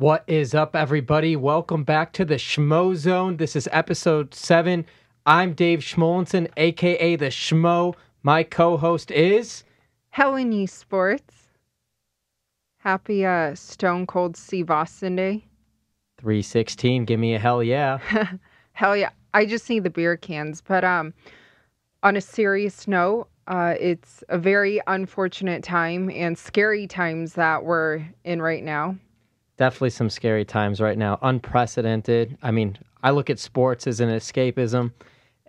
What is up, everybody? Welcome back to the Schmo Zone. This is episode seven. I'm Dave Schmulenson, aka the Schmo. My co-host is Helen E Sports. Happy uh, Stone Cold Steve Austin Day. 316. Give me a hell yeah. Hell yeah. I just need the beer cans. But um, on a serious note, uh, it's a very unfortunate time and scary times that we're in right now. Definitely some scary times right now. Unprecedented. I mean, I look at sports as an escapism,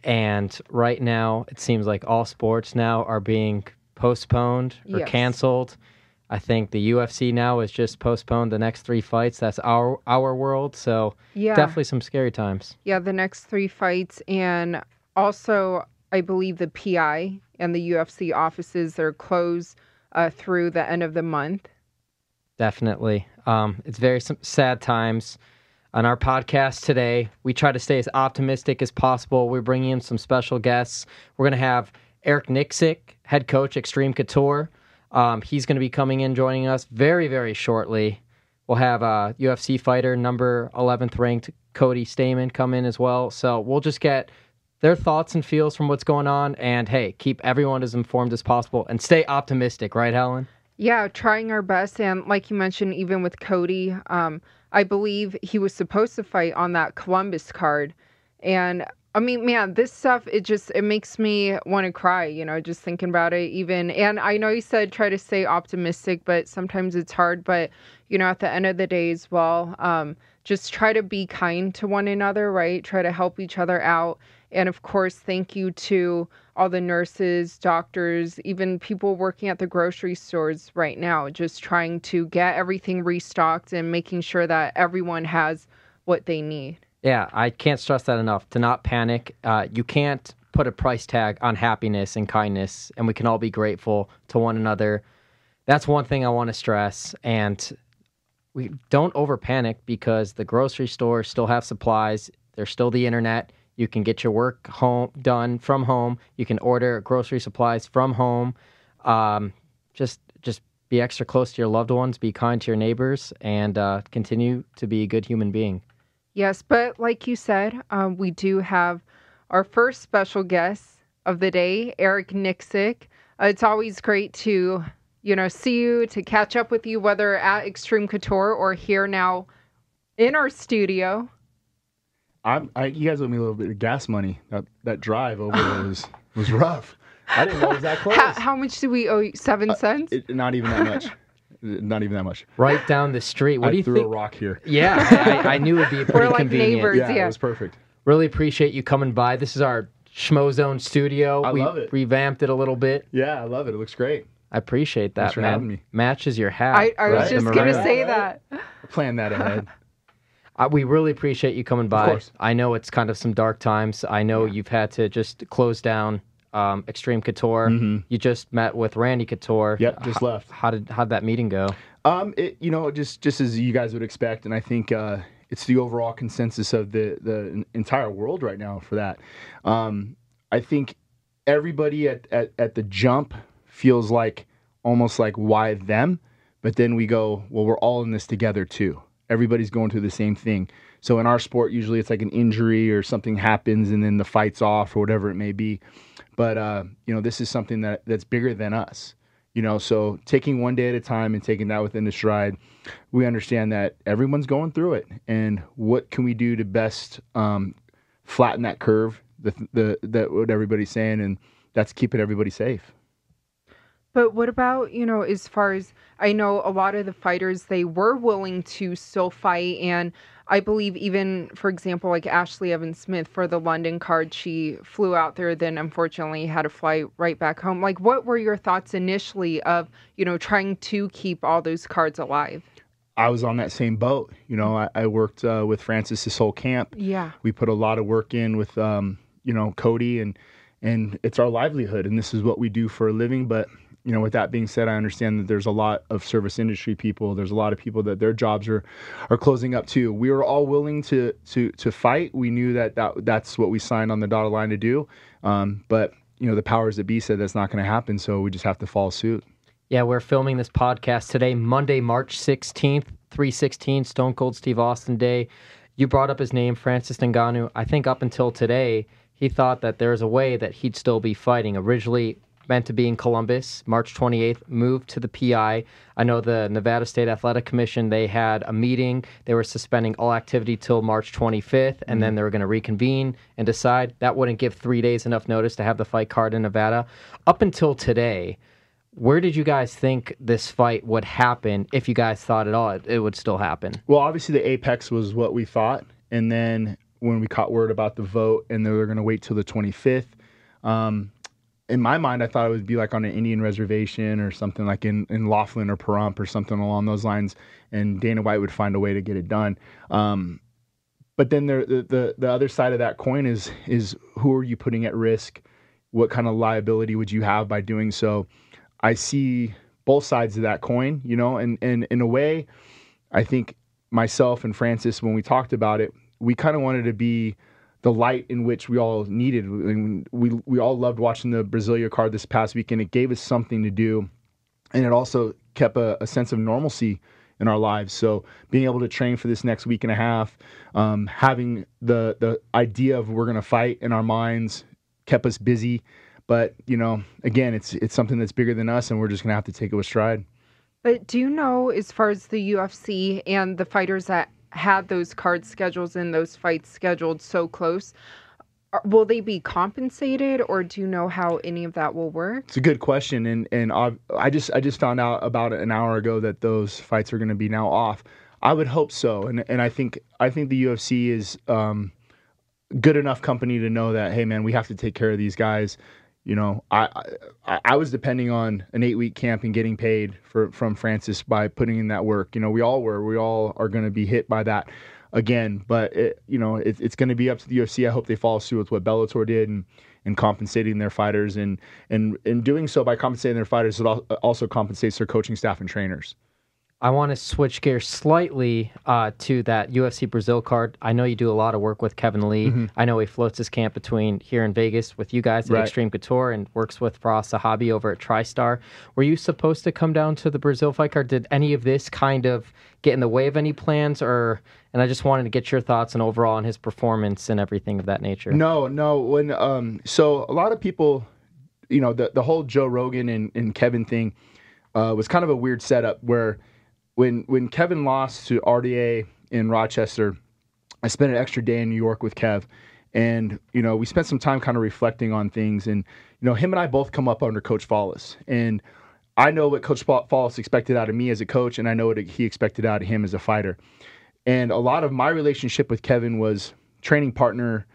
and right now it seems like all sports now are being postponed or Yes. canceled. I think the UFC now is just postponed the next three fights. That's our our world. So Yeah. definitely some scary times. Yeah, the next three fights. And also, I believe the PI and the UFC offices are closed uh, through the end of the month. Definitely. Um, it's very sad times. On our podcast today, we try to stay as optimistic as possible. We're bringing in some special guests. We're going to have Eric Nicksick, head coach, Xtreme Couture. Um, he's going to be coming in, joining us very, very shortly. We'll have uh, UFC fighter number 11th ranked Cody Stamann come in as well. So we'll just get their thoughts and feels from what's going on. And hey, keep everyone as informed as possible and stay optimistic, right, Helen? Yeah, trying our best. And like you mentioned, even with Cody, um, I believe he was supposed to fight on that Columbus card. And I mean, man, this stuff, it just, it makes me want to cry, you know, just thinking about it even. And I know you said try to stay optimistic, but sometimes it's hard. But, you know, at the end of the day as well, um, just try to be kind to one another, right? Try to help each other out. And of course, thank you to all the nurses, doctors, even people working at the grocery stores right now, just trying to get everything restocked and making sure that everyone has what they need. Yeah, I can't stress that enough. To not panic. Uh, you can't put a price tag on happiness and kindness, and we can all be grateful to one another. That's one thing I want to stress. And we don't over panic because the grocery stores still have supplies. There's still the internet. You can get your work home done from home. You can order grocery supplies from home. Um, just just be extra close to your loved ones. Be kind to your neighbors, and uh, continue to be a good human being. Yes, but like you said, um, we do have our first special guest of the day, Eric Nicksick. Uh, it's always great to, you know, see you, to catch up with you, whether at Xtreme Couture or here now in our studio. I'm, I, you guys owe me a little bit of gas money. That that drive over there was was rough. I didn't know it was that close. How, how much do we owe you? Seven uh, cents? It, not even that much. not even that much. Right down the street. What I do you threw think? a rock here. Yeah, I, I knew it'd be pretty like convenient. neighbors. Yeah, yeah. it was perfect. Really appreciate you coming by. This is our Schmo Zone studio. I we love it. revamped it a little bit. Yeah, I love it. It looks great. I appreciate that, Thanks for man. having me. Matches your hat. I, I was Right, just going to maroon. say that. Plan that ahead. We really appreciate you coming by. course. I know it's kind of some dark times. I know you've had to just close down um, Xtreme Couture. You just met with Randy Couture. Mm-hmm. Yep, just H- left. How did how did that meeting go? Um, it, you know, just just as you guys would expect, and I think uh, it's the overall consensus of the the entire world right now for that. Um, I think everybody at, at at the jump feels like almost like why them, but then we go, well, we're all in this together too. Everybody's going through the same thing. So in our sport, usually it's like an injury or something happens, and then the fight's off or whatever it may be. But uh, you know, this is something that that's bigger than us you know so taking one day at a time and taking that within the stride we understand that everyone's going through it and what can we do to best um, flatten that curve the, the that what everybody's saying and that's keeping everybody safe But what about, you know, as far as I know, a lot of the fighters, they were willing to still fight. And I believe, even, for example, like Ashlee Evans Smith for the London card, she flew out there, then unfortunately had to fly right back home. Like, what were your thoughts initially of, you know, trying to keep all those cards alive? I was on that same boat. You know, I, I worked uh, with Francis this whole camp. Yeah. We put a lot of work in with, um, you know, Cody, and and it's our livelihood, and this is what we do for a living. But you know, with that being said, I understand that there's a lot of service industry people. There's a lot of people that their jobs are are closing up too. We were all willing to to to fight. We knew that, that that's what we signed on the dotted line to do. Um, but you know, the powers that be said that's not going to happen. So we just have to follow suit. Yeah, we're filming this podcast today, Monday, March 16th, 316, Stone Cold Steve Austin Day. You brought up his name, Francis Ngannou. I think up until today, he thought that there's a way that he'd still be fighting. Originally, meant to be in Columbus, March 28th, moved to the PI. I know the Nevada State Athletic Commission, they had a meeting. They were suspending all activity till March 25th, and mm-hmm. then they were going to reconvene and decide. That wouldn't give three days enough notice to have the fight card in Nevada. Up until today, where did you guys think this fight would happen if you guys thought at all it, it would still happen? Well, obviously, the apex was what we thought. And then when we caught word about the vote and they were going to wait till the 25th, um, in my mind, I thought it would be like on an Indian reservation or something like in, in Laughlin or Pahrump or something along those lines, and Dana White would find a way to get it done. Um, but then there, the, the the other side of that coin is is who are you putting at risk? What kind of liability would you have by doing so? I see both sides of that coin, you know, and and in a way, I think myself and Francis, when we talked about it, we kind of wanted to be the light in which we all needed. We we all loved watching the Brasilia card this past weekend. It gave us something to do, and it also kept a, a sense of normalcy in our lives. So being able to train for this next week and a half, um, having the the idea of we're gonna fight in our minds, kept us busy. But you know, again, it's it's something that's bigger than us, and we're just gonna have to take it with stride. But do you know, as far as the UFC and the fighters that had those card schedules and those fights scheduled so close, will they be compensated or do you know how any of that will work? It's a good question and and i just i just found out about an hour ago that those fights are going to be now off. I would hope so and and i think i think the ufc is um, good enough company to know that hey man we have to take care of these guys you know, I, I, I was depending on an eight week camp and getting paid for from Francis by putting in that work. You know, we all were. We all are going to be hit by that again. But it, you know, it, it's going to be up to the UFC. I hope they follow suit with what Bellator did and and compensating their fighters and and in doing so by compensating their fighters, it also compensates their coaching staff and trainers. I want to switch gears slightly uh, to that UFC Brazil card. I know you do a lot of work with Kevin Lee. Mm-hmm. I know he floats his camp between here in Vegas with you guys at right. Xtreme Couture and works with Firas Zahabi over at TriStar. Were you supposed to come down to the Brazil fight card? Did any of this kind of get in the way of any plans, or? And I just wanted to get your thoughts and overall on his performance and everything of that nature. No, no. When um, so a lot of people, you know, the the whole Joe Rogan and, and Kevin thing uh, was kind of a weird setup where when when Kevin lost to RDA in Rochester, I spent an extra day in New York with Kev, and you know we spent some time kind of reflecting on things, and you know him and I both come up under Coach Follis, and I know what Coach Follis expected out of me as a coach, and I know what he expected out of him as a fighter, and a lot of my relationship with Kevin was training partner,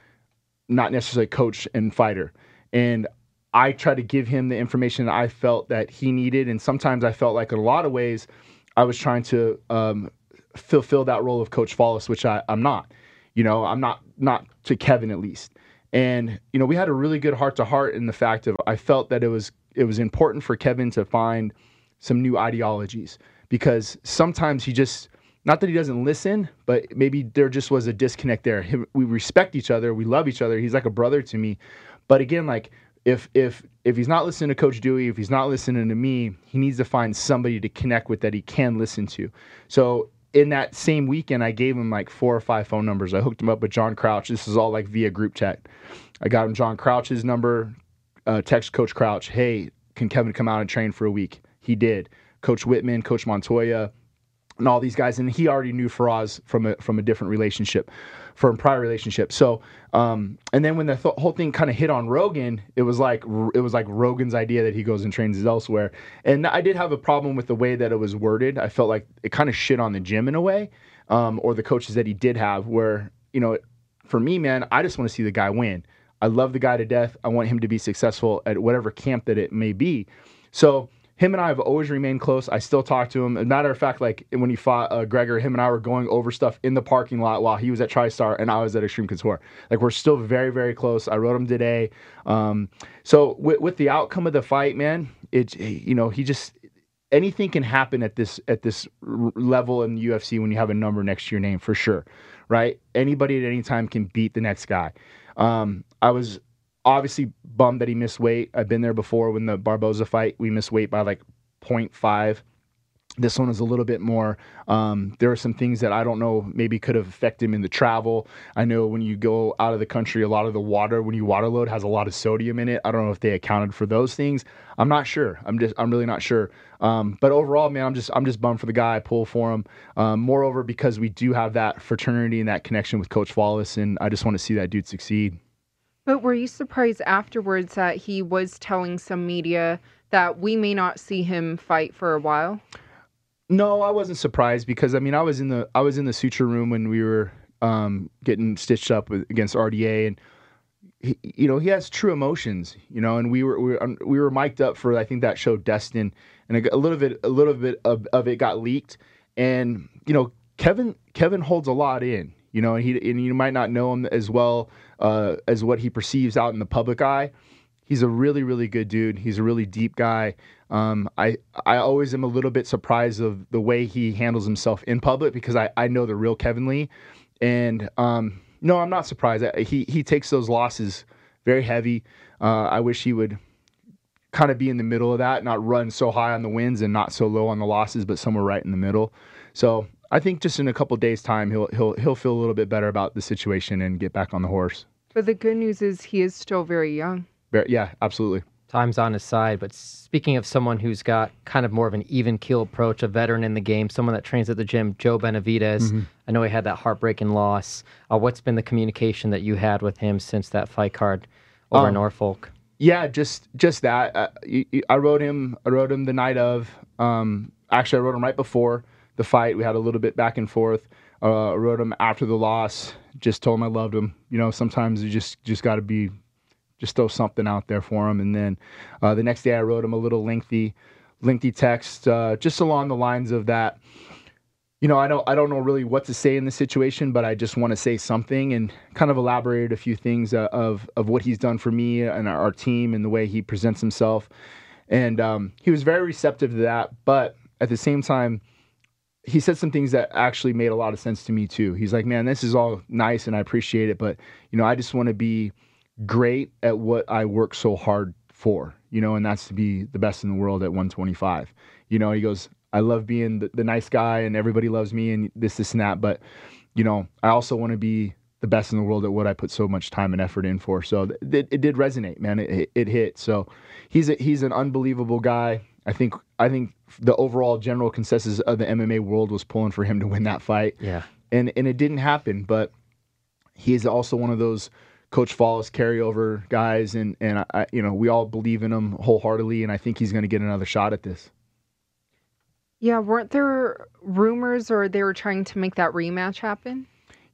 not necessarily coach and fighter, and I tried to give him the information that I felt that he needed, and sometimes I felt like in a lot of ways I was trying to um, fulfill that role of Coach Follis, which I, I'm not. You know, I'm not not to Kevin at least. And you know, we had a really good heart to heart in the fact of I felt that it was it was important for Kevin to find some new ideologies because sometimes he just not that he doesn't listen, but maybe there just was a disconnect there. We respect each other, we love each other. He's like a brother to me. But again, like if if if he's not listening to Coach Dewey, if he's not listening to me, he needs to find somebody to connect with that he can listen to. So in that same weekend, I gave him like four or five phone numbers. I hooked him up with John Crouch. This is all like via group chat. I got him John Crouch's number. Uh, text Coach Crouch, hey, can Kevin come out and train for a week? He did. Coach Whitman, Coach Montoya, and all these guys, and he already knew Firas from a from a different relationship, from prior relationship. So, um, and then when the th- whole thing kind of hit on Rogan, it was like it was like Rogan's idea that he goes and trains elsewhere. And I did have a problem with the way that it was worded. I felt like it kind of shit on the gym in a way, um, or the coaches that he did have. Where you know, for me, man, I just want to see the guy win. I love the guy to death. I want him to be successful at whatever camp that it may be. So him and I have always remained close. I still talk to him. As a matter of fact, like when he fought uh, Gregor, him and I were going over stuff in the parking lot while he was at TriStar and I was at Xtreme Couture. Like we're still very, very close. I wrote him today. Um, so with, with the outcome of the fight, man, it you know he just anything can happen at this at this level in UFC when you have a number next to your name for sure, right? Anybody at any time can beat the next guy. Um, I was obviously bummed that he missed weight. I've been there before when the Barboza fight, we missed weight by like 0.5. This one is a little bit more. Um, there are some things that I don't know maybe could have affected him in the travel. I know when you go out of the country, a lot of the water when you water load has a lot of sodium in it. I don't know if they accounted for those things. I'm not sure. I'm just I'm really not sure. Um, but overall, man, I'm just I'm just bummed for the guy. I pull for him. Um, moreover, because we do have that fraternity and that connection with Coach Follis, and I just want to see that dude succeed. But were you surprised afterwards that he was telling some media that we may not see him fight for a while? No, I wasn't surprised because I mean I was in the I was in the suture room when we were um, getting stitched up against RDA and he, you know he has true emotions you know and we were we were, um, we were mic'd up for I think that show Destin and a, a little bit a little bit of, of it got leaked and you know Kevin Kevin holds a lot in you know and he and you might not know him as well uh, as what he perceives out in the public eye. He's a really, really good dude. He's a really deep guy. Um, I I always am a little bit surprised of the way he handles himself in public because I, I know the real Kevin Lee, and um, no, I'm not surprised. He he takes those losses very heavy. Uh, I wish he would kind of be in the middle of that, not run so high on the wins and not so low on the losses, but somewhere right in the middle. So I think just in a couple days' time, he'll he'll he'll feel a little bit better about the situation and get back on the horse. But the good news is he is still very young. Very, yeah, absolutely. Time's on his side. But speaking of someone who's got kind of more of an even keel approach, a veteran in the game, someone that trains at the gym, Joe Benavidez. Mm-hmm. I know he had that heartbreaking loss. Uh, what's been the communication that you had with him since that fight card over um, in Norfolk? Yeah, just just that. Uh, I wrote him. I wrote him the night of. Um, actually, I wrote him right before the fight. We had a little bit back and forth. Uh, wrote him after the loss. Just told him I loved him. You know, sometimes you just just got to be, just throw something out there for him. And then uh, the next day, I wrote him a little lengthy, lengthy text, uh, just along the lines of that. You know, I don't I don't know really what to say in the situation, but I just want to say something and kind of elaborated a few things uh, of of what he's done for me and our, our team and the way he presents himself. And um, he was very receptive to that, but at the same time he said some things that actually made a lot of sense to me too. He's like, man, this is all nice and I appreciate it, but you know, I just want to be great at what I work so hard for, you know, and that's to be the best in the world at 125. You know, he goes, I love being the, the nice guy and everybody loves me and this, this, and that, but you know, I also want to be the best in the world at what I put so much time and effort in for. So it, it did resonate, man. It, it hit. So he's a, he's an unbelievable guy. I think I think the overall general consensus of the MMA world was pulling for him to win that fight. Yeah. And and it didn't happen, but he is also one of those Coach Follis carryover guys, and and I, you know we all believe in him wholeheartedly, and I think he's going to get another shot at this. Yeah, weren't there rumors or they were trying to make that rematch happen?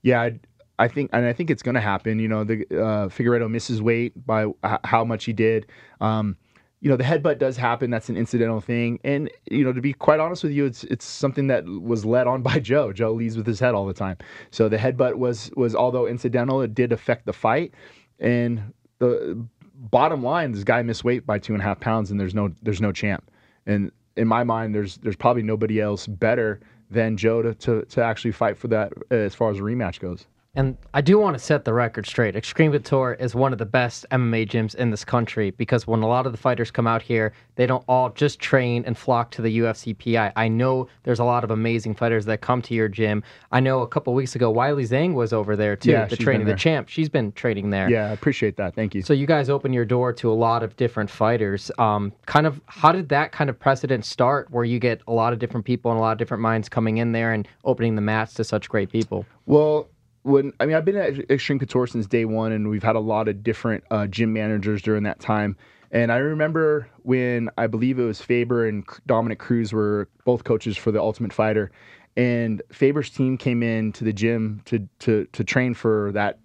Yeah, I, I think, and I think it's going to happen. You know, the uh, Figueiredo misses weight by h- how much he did. Um, you know the headbutt does happen. That's an incidental thing. And you know to be quite honest with you it's it's something that was led on by joe. Joe leads with his head all the time. So the headbutt was was although incidental it did affect the fight. And the bottom line this guy missed weight by two and a half pounds and there's no there's no champ. And in my mind there's there's probably nobody else better than joe to to, to actually fight for that as far as a rematch goes And I do want to set the record straight. Xtreme Couture is one of the best MMA gyms in this country because when a lot of the fighters come out here, they don't all just train and flock to the UFC PI. I know there's a lot of amazing fighters that come to your gym. I know a couple weeks ago, Weili Zhang was over there too, Yeah, the training, the champ. She's been training there. Yeah, I appreciate that. Thank you. So you guys open your door to a lot of different fighters. Um, kind of, how did that kind of precedent start, where you get a lot of different people and a lot of different minds coming in there and opening the mats to such great people? Well, when I mean, I've been at Xtreme Couture since day one, and we've had a lot of different uh, gym managers during that time. And I remember when I believe it was Faber and Dominic Cruz were both coaches for the Ultimate Fighter, and Faber's team came in to the gym to to to train for that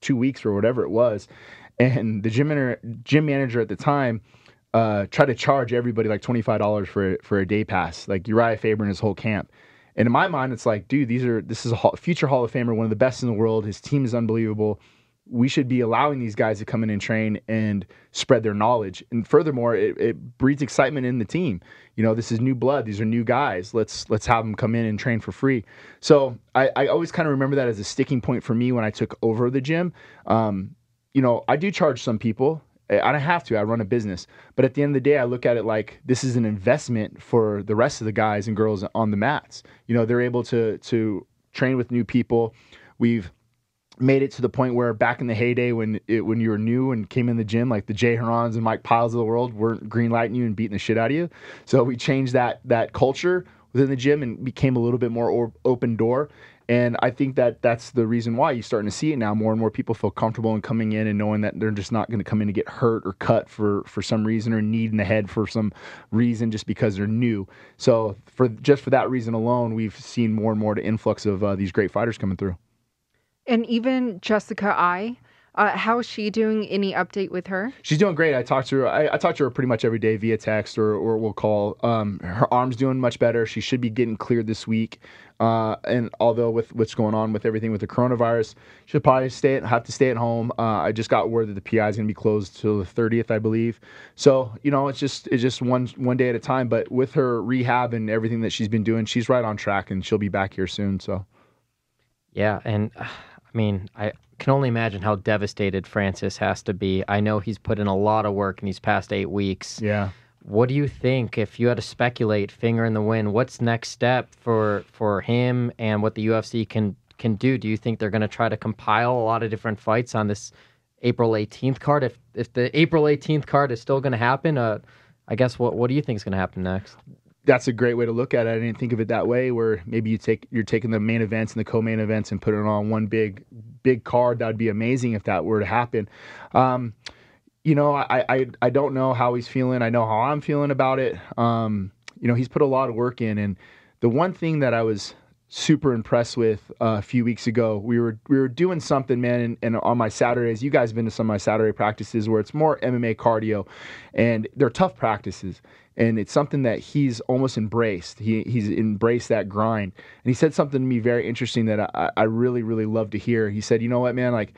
two weeks or whatever it was, and the gym manager, gym manager at the time uh, tried to charge everybody like twenty five dollars for for a day pass, like Uriah Faber and his whole camp. And in my mind, it's like, dude, these are this is a future Hall of Famer, one of the best in the world. His team is unbelievable. We should be allowing these guys to come in and train and spread their knowledge. And furthermore, it, it breeds excitement in the team. You know, this is new blood. These are new guys. Let's let's have them come in and train for free. So I, I always kind of remember that as a sticking point for me when I took over the gym. Um, you know, I do charge some people. I don't have to. I run a business. But at the end of the day, I look at it like this is an investment for the rest of the guys and girls on the mats. You know, they're able to to train with new people. We've made it to the point where back in the heyday when it, when you were new and came in the gym, like the Jay Hierons and Mike Pyles of the world weren't green lighting you and beating the shit out of you. So we changed that that culture within the gym and became a little bit more open door. And Eye think that that's the reason why you're starting to see it now. More and more people feel comfortable in coming in and knowing that they're just not going to come in and get hurt or cut for for some reason or need in the head for some reason just because they're new. So for just for that reason alone, we've seen more and more the influx of uh, these great fighters coming through. And even Jessica I, uh, how is she doing? Any update with her? She's doing great. I talk to her. I, I talk to her pretty much every day via text or, or we'll call. Um, her arm's doing much better. She should be getting cleared this week. Uh, and although with what's going on with everything with the coronavirus, she'll probably stay at, have to stay at home. Uh, I just got word that the PI is going to be closed till the 30th, I believe. So you know, it's just it's just one one day at a time. But with her rehab and everything that she's been doing, she's right on track, and she'll be back here soon. So Yeah, and uh, I mean, I can only imagine how devastated Francis has to be. I know he's put in a lot of work in these past eight weeks. yeah. What do you think if you had to speculate, finger in the wind? What's next step for for him and what the UFC can can do? Do you think they're going to try to compile a lot of different fights on this April 18th card? If if the April 18th card is still going to happen, uh, I guess what what do you think is going to happen next? That's a great way to look at it. I didn't think of it that way. Where maybe you take you're taking the main events and the co-main events and put it on one big big card. That would be amazing if that were to happen. Um, you know, I, I I don't know how he's feeling. I know how I'm feeling about it. Um, you know, he's put a lot of work in, and the one thing that I was super impressed with uh, a few weeks ago, we were we were doing something, man, and, and on my Saturdays, you guys have been to some of my Saturday practices where it's more MMA cardio, and they're tough practices and it's something that he's almost embraced. He he's embraced that grind, and he said something to me very interesting that I, I really really love to hear. He said, "You know what, man? Like,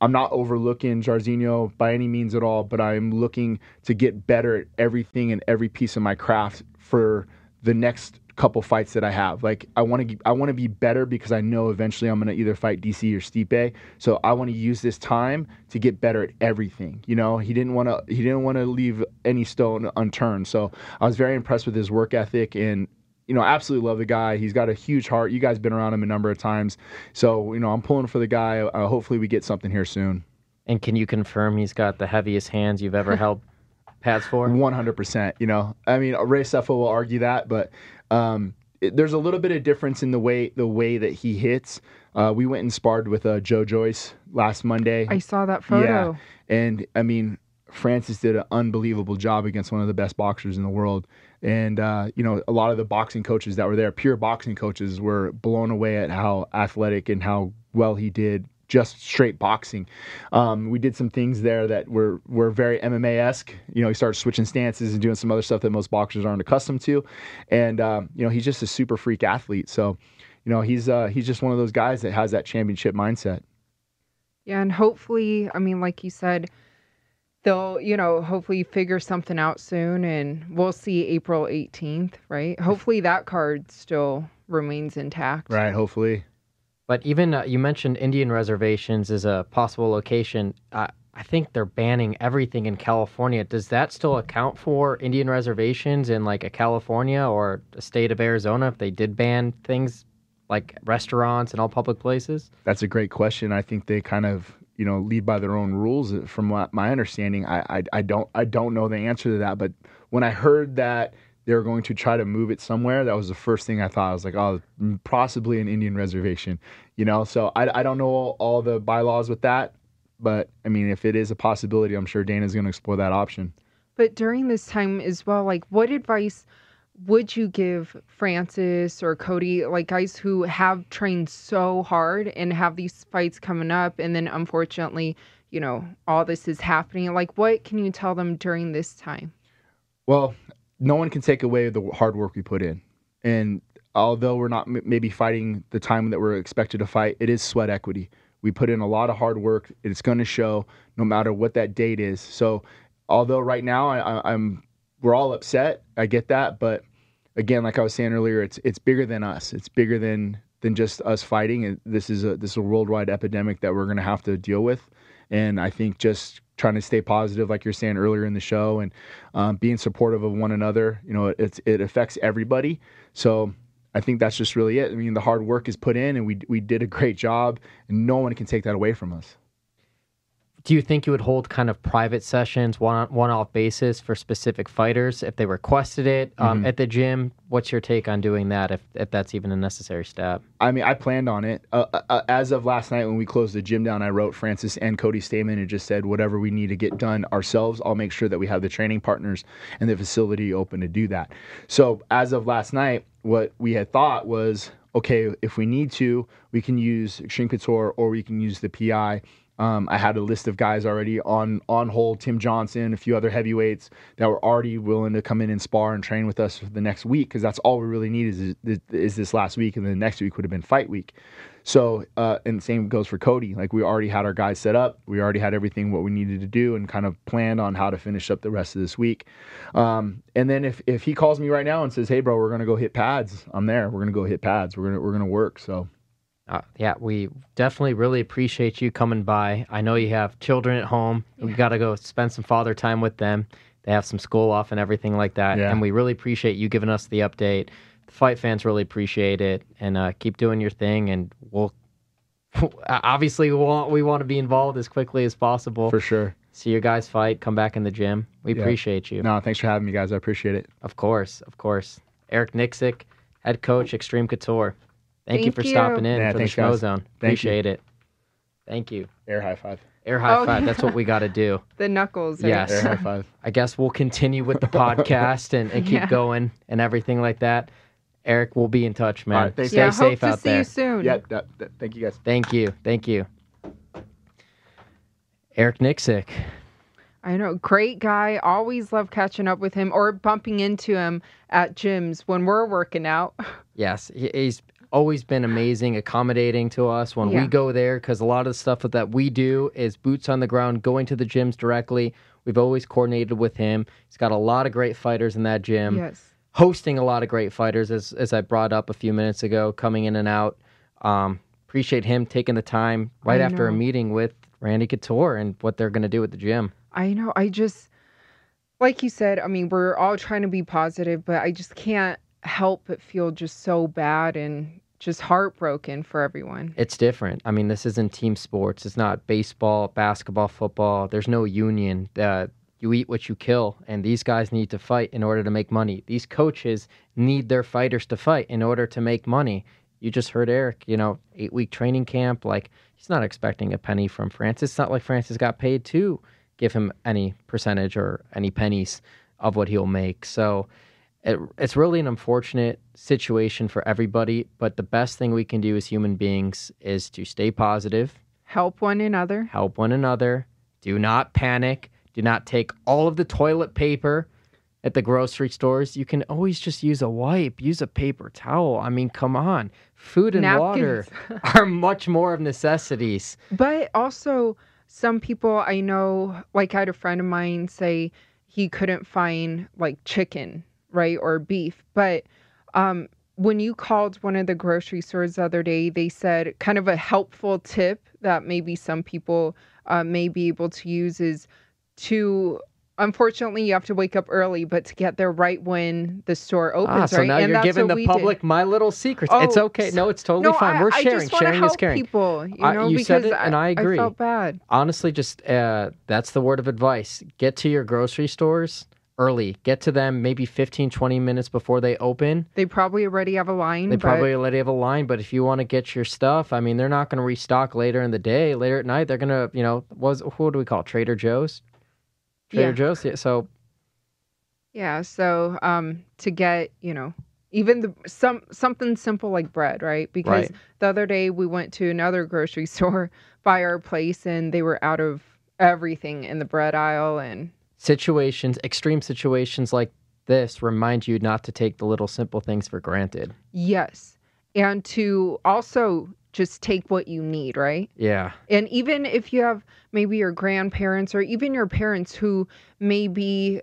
I'm not overlooking Jairzinho by any means at all, but I'm looking to get better at everything and every piece of my craft for the next." Couple fights that I have like I want to I want to be better because I know eventually I'm going to either fight DC or Stipe so I want to use this time to get better at everything you know he didn't want to he didn't want to leave any stone unturned so I was very impressed with his work ethic and you know, absolutely love the guy. He's got a huge heart. You guys been around him a number of times, so you know I'm pulling for the guy. Uh, hopefully, we get something here soon. And can you confirm he's got the heaviest hands you've ever held pads for? One hundred percent. You know, I mean, Ray Sefo will argue that, but um, it, there's a little bit of difference in the way the way that he hits. Uh, we went and sparred with uh, Joe Joyce last Monday. I saw that photo. Yeah, and I mean, Francis did an unbelievable job against one of the best boxers in the world. And uh, you know, a lot of the boxing coaches that were there, pure boxing coaches, were blown away at how athletic and how well he did just straight boxing. Um, we did some things there that were were very MMA esque. You know, he started switching stances and doing some other stuff that most boxers aren't accustomed to. And um, you know, he's just a super freak athlete. So, you know, he's uh, he's just one of those guys that has that championship mindset. Yeah, and hopefully, I mean, like you said, they'll, you know, hopefully figure something out soon and we'll see April 18th, right? Hopefully that card still remains intact. Right. Hopefully. But even uh, you mentioned Indian reservations as a possible location. Uh, I think they're banning everything in California. Does that still account for Indian reservations in like a California or a state of Arizona if they did ban things like restaurants and all public places? That's a great question. I think they kind of you know lead by their own rules. From what my understanding, I, I I don't I don't know the answer to that. But when I heard that they were going to try to move it somewhere, that was the first thing I thought. I was like, oh, possibly an Indian reservation, you know. So I I don't know all, all the bylaws with that, but I mean, if it is a possibility, I'm sure Dana's going to explore that option. But during this time as well, like what advice would you give Francis or Cody, like guys who have trained so hard and have these fights coming up, and then unfortunately, you know, all this is happening? Like, what can you tell them during this time? Well, no one can take away the hard work we put in. And although we're not m- maybe fighting the time that we're expected to fight, it is sweat equity. We put in a lot of hard work. It's going to show no matter what that date is. So, although right now I, I'm we're all upset. I get that, but again, like I was saying earlier, it's it's bigger than us. It's bigger than than just us fighting. And this is a this is a worldwide epidemic that we're going to have to deal with. And I think just trying to stay positive, like you're saying earlier in the show, and um, being supportive of one another. You know, it, it affects everybody. So I think that's just really it. I mean, the hard work is put in, and we we did a great job, and no one can take that away from us do you think you would hold kind of private sessions one one off basis for specific fighters if they requested it um, mm-hmm. at the gym? What's your take on doing that if, if that's even a necessary step? I mean, I planned on it. Uh, uh, uh, as of last night when we closed the gym down, I wrote Francis and Cody Stamann and just said whatever we need to get done ourselves, I'll make sure that we have the training partners and the facility open to do that. So as of last night, what we had thought was okay, if we need to, we can use Xtreme Couture or we can use the PI um, I had a list of guys already on on hold. Tim Johnson, a few other heavyweights that were already willing to come in and spar and train with us for the next week because that's all we really need is, is, is this last week, and then the next week would have been fight week. So, uh, and same goes for Cody. Like we already had our guys set up, we already had everything what we needed to do, and kind of planned on how to finish up the rest of this week. Um, and then if if he calls me right now and says, "Hey, bro, we're gonna go hit pads," I'm there. We're gonna go hit pads. We're gonna we're gonna work. So uh, yeah, we definitely really appreciate you coming by. I know you have children at home. We got to go spend some father time with them. They have some school off and everything like that. Yeah. And we really appreciate you giving us the update. The fight fans really appreciate it. And uh, keep doing your thing. And we'll obviously we want we want to be involved as quickly as possible. For sure. See your guys fight. Come back in the gym. We yeah. appreciate you. No, thanks for having me, guys. I appreciate it. Of course, of course. Eric Nicksick, head coach, Xtreme Couture. Thank, Thank you for you. stopping in yeah, for the Schmo Zone. Appreciate you. it. Thank you. Air high five. Air high oh, five. That's what we got to do. The knuckles. Yes. Air high five. I guess we'll continue with the podcast and, and keep yeah. going and everything like that. Eric, we'll be in touch, man. All right, Stay yeah, safe hope to see. You soon. Yeah. That, that, thank you, guys. Thank you. Thank you. Eric Nicksick. I know, great guy. Always love catching up with him or bumping into him at gyms when we're working out. Yes, he's always been amazing, accommodating to us when yeah. we go there because a lot of the stuff that we do is boots on the ground, going to the gyms directly. We've always coordinated with him. He's got a lot of great fighters in that gym. Yes. Hosting a lot of great fighters, as, as I brought up a few minutes ago, coming in and out. Um, appreciate him taking the time right I after know. a meeting with Randy Couture and what they're going to do at the gym. I know. I just, like you said, I mean, we're all trying to be positive, but I just can't help but feel just so bad and just heartbroken for everyone. It's different. I mean, this isn't team sports. It's not baseball, basketball, football. There's no union. Uh, you eat what you kill, and these guys need to fight in order to make money. These coaches need their fighters to fight in order to make money. You just heard Eric, you know, eight week training camp. Like, he's not expecting a penny from Francis. It's not like Francis got paid to give him any percentage or any pennies of what he'll make. So, it, it's really an unfortunate situation for everybody, but the best thing we can do as human beings is to stay positive, help one another, help one another, do not panic, do not take all of the toilet paper at the grocery stores. You can always just use a wipe, use a paper towel. I mean, come on. Food and Napkins. water are much more of necessities. But also, some people I know, like I had a friend of mine say he couldn't find like chicken right? Or beef. But um, when you called one of the grocery stores the other day, they said kind of a helpful tip that maybe some people uh, may be able to use is to. Unfortunately, you have to wake up early, but to get there right when the store opens, Ah, so right? now and you're giving the we did. public my little secrets. it's Oh, okay. No, it's totally no, fine. I, We're I sharing. just wanna sharing help is caring. People, you I- know, you said it, and I agree. felt bad. honestly just uh, that's the word of advice get to your grocery stores early get to them maybe 15 20 minutes before they open They probably already have a line. they but probably already have a line but if you want to get your stuff i mean they're not going to restock later in the day later at night they're going to you know was who do we call it? trader joe's trader Yeah. joe's yeah so Yeah, so um to get, you know, even the some something simple like bread, right? Because Right. the other day we went to another grocery store by our place and they were out of everything in the bread aisle and situations extreme situations like this remind you not to take the little simple things for granted yes. And to also just take what you need, right? yeah And even if you have maybe your grandparents or even your parents who may be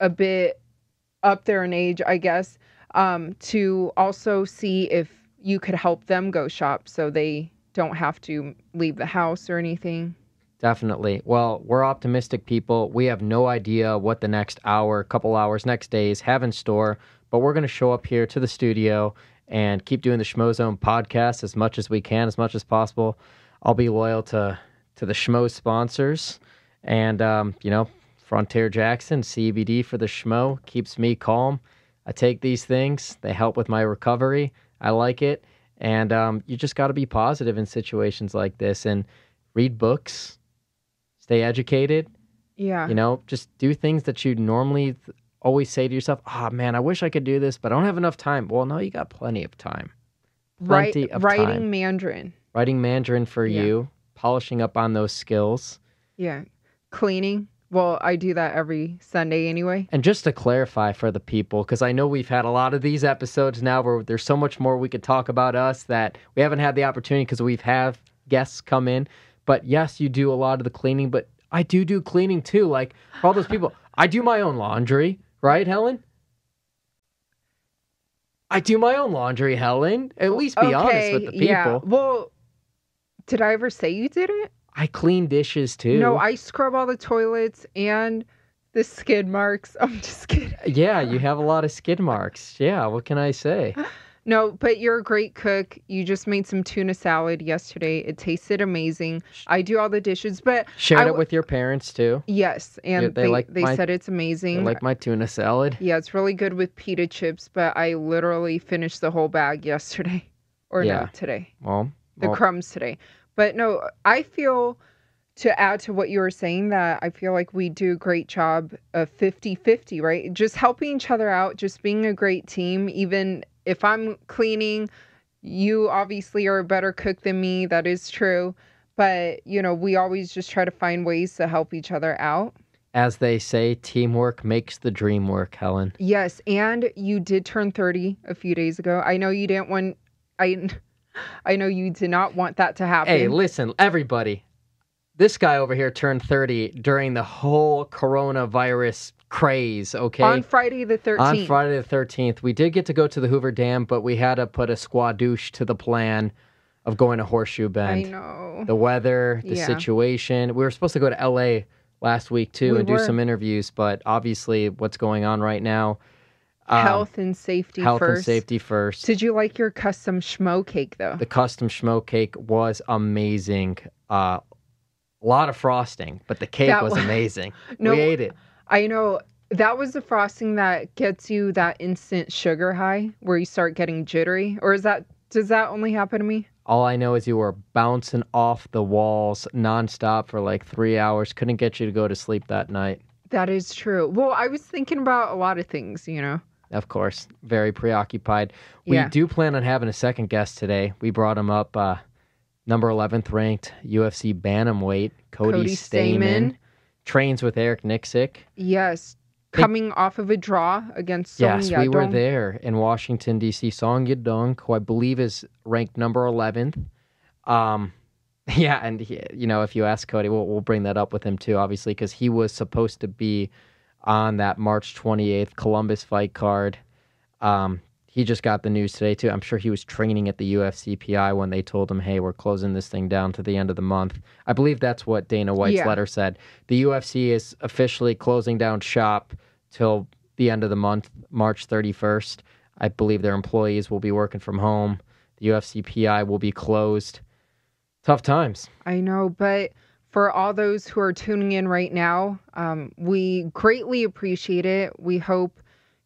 a bit up there in age, I guess, um, to also see if you could help them go shop so they don't have to leave the house or anything. Definitely. Well, we're optimistic people. We have no idea what the next hour, couple hours, next days have in store, but we're going to show up here to the studio and keep doing the Schmozone podcast as much as we can, as much as possible. I'll be loyal to to the Schmo sponsors, and um, you know, Frontier Jackson CBD for the Schmo keeps me calm. I take these things; they help with my recovery. I like it, and um, you just got to be positive in situations like this and read books stay educated Yeah. you know just do things that you normally th- always say to yourself oh man i wish i could do this but i don't have enough time well no you got plenty of time plenty of writing time. Mandarin. writing mandarin for Yeah. you polishing up on those skills Yeah. Cleaning. Well, I do that every Sunday anyway. and just to clarify for the people because i know we've had a lot of these episodes now where there's so much more we could talk about us that we haven't had the opportunity because we've had guests come in but yes you do a lot of the cleaning but i do do cleaning too like for all those people i do my own laundry right helen i do my own laundry helen at least be honest with the people Yeah. Well, did I ever say you didn't? i clean dishes too No, I scrub all the toilets and the skid marks. I'm just kidding. yeah you have a lot of skid marks yeah what can i say No, but you're a great cook. You just made some tuna salad yesterday. It tasted amazing. I do all the dishes, but shared I it with your parents too yes, and Yeah, they they like they my- said it's amazing. like my tuna salad yeah, it's really good with pita chips, but I literally finished the whole bag yesterday. Or Yeah. no, today. well, The well crumbs today. But no, I feel to add to what you were saying that I feel like we do a great job of 50-50, right? Just helping each other out, just being a great team even if I'm cleaning, you obviously are a better cook than me, that is true. But, you know, we always just try to find ways to help each other out. as they say teamwork makes the dream work helen Yes, and you did turn 30 a few days ago. I know you didn't want I I know you did not want that to happen. Hey, listen, everybody. This guy over here turned 30 during the whole coronavirus craze, okay? On Friday the 13th. On Friday the 13th. We did get to go to the Hoover Dam, but we had to put a squadouche to the plan of going to Horseshoe Bend. I know. The weather, the Yeah. situation. We were supposed to go to LA last week too We and do some interviews, but obviously what's going on right now. um, health and safety health first. and safety first. Did you like your custom schmo cake though? The custom schmo cake was amazing. Uh, a lot of frosting, but the cake That was amazing. No, we ate it. I know that was the frosting that gets you that instant sugar high where you start getting jittery. Or is that does that only happen to me? All I know is you were bouncing off the walls nonstop for like three hours. Couldn't get you to go to sleep that night. That is true. Well, I was thinking about a lot of things, you know. Of course, very preoccupied. We Yeah. do plan on having a second guest today. We brought him up, uh, number 11th ranked UFC bantamweight, Cody, Cody Stamann. Stamann. Trains with Eric Nicksick. Yes. Coming off of a draw against Song Yes, we were there in Washington D.C. Song Yadong, who I believe is ranked number eleventh. Um, yeah, and he, you know, if you ask Cody, we'll we'll bring that up with him too, obviously, because he was supposed to be on that March twenty eighth Columbus fight card. Um, he just got the news today too. I'm sure he was training at the UFCPI when they told him, "Hey, we're closing this thing down to the end of the month." I believe that's what Dana White's Yeah. letter said. The UFC is officially closing down shop till the end of the month, March 31st. I believe their employees will be working from home. The UFCPI will be closed. Tough times. I know, but for all those who are tuning in right now, um, we greatly appreciate it. We hope,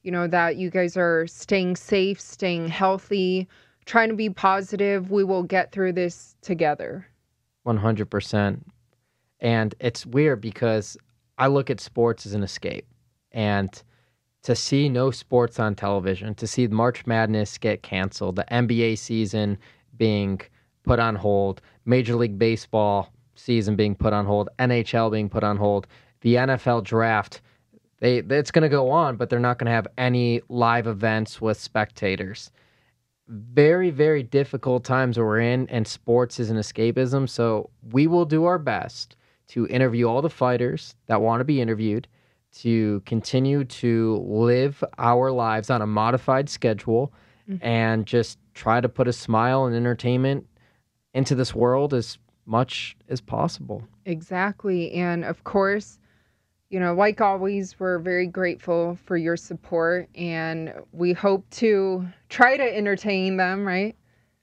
you know, that you guys are staying safe, staying healthy, trying to be positive. We will get through this together. 100%. And it's weird because I look at sports as an escape. And to see no sports on television, to see March Madness get canceled, the NBA season being put on hold, Major League Baseball season being put on hold, NHL being put on hold, the NFL draft, they it's going to go on, but they're not going to have any live events with spectators very, very difficult times we're in, and sports is an escapism. So we will do our best to interview all the fighters that want to be interviewed, to continue to live our lives on a modified schedule, mm-hmm. and just try to put a smile and entertainment into this world as much as possible. Exactly. And of course, you know, like always, we're very grateful for your support and we hope to try to entertain them, right?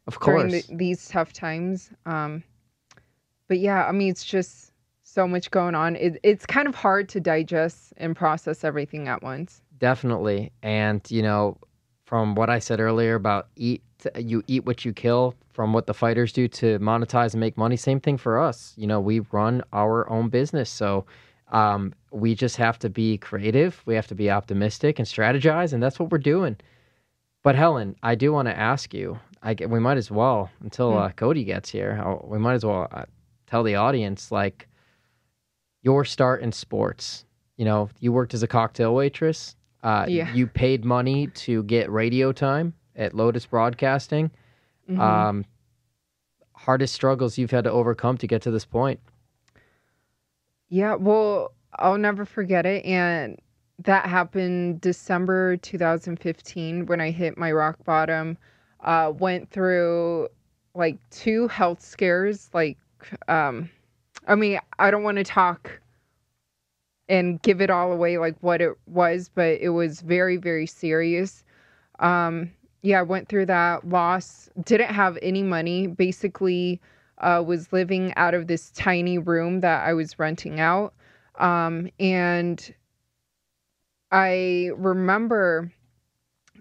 Of course. during the, these tough times. Um, but yeah, I mean, it's just so much going on. It, it's kind of hard to digest and process everything at once. Definitely. And, you know, from what I said earlier about eat, you eat what you kill, from what the fighters do to monetize and make money, same thing for us. You know, we run our own business. So um, we just have to be creative. We have to be optimistic and strategize. And that's what we're doing. But Helen, I do want to ask you, I, we might as well, until Hmm. uh, Cody gets here, uh, we might as well uh, tell the audience, like, your start in sports. You know, you worked as a cocktail waitress. Uh, Yeah. You paid money to get radio time at Lotus Broadcasting. Mhm. Um, hardest struggles you've had to overcome to get to this point. yeah, well, I'll never forget it. And that happened December 2015 when I hit my rock bottom. Uh, went through like two health scares. Like, um, I mean, I don't want to talk and give it all away like what it was, but it was very, very serious. Um, yeah, I went through that loss, didn't have any money, basically uh, was living out of this tiny room that I was renting out. Um, and I remember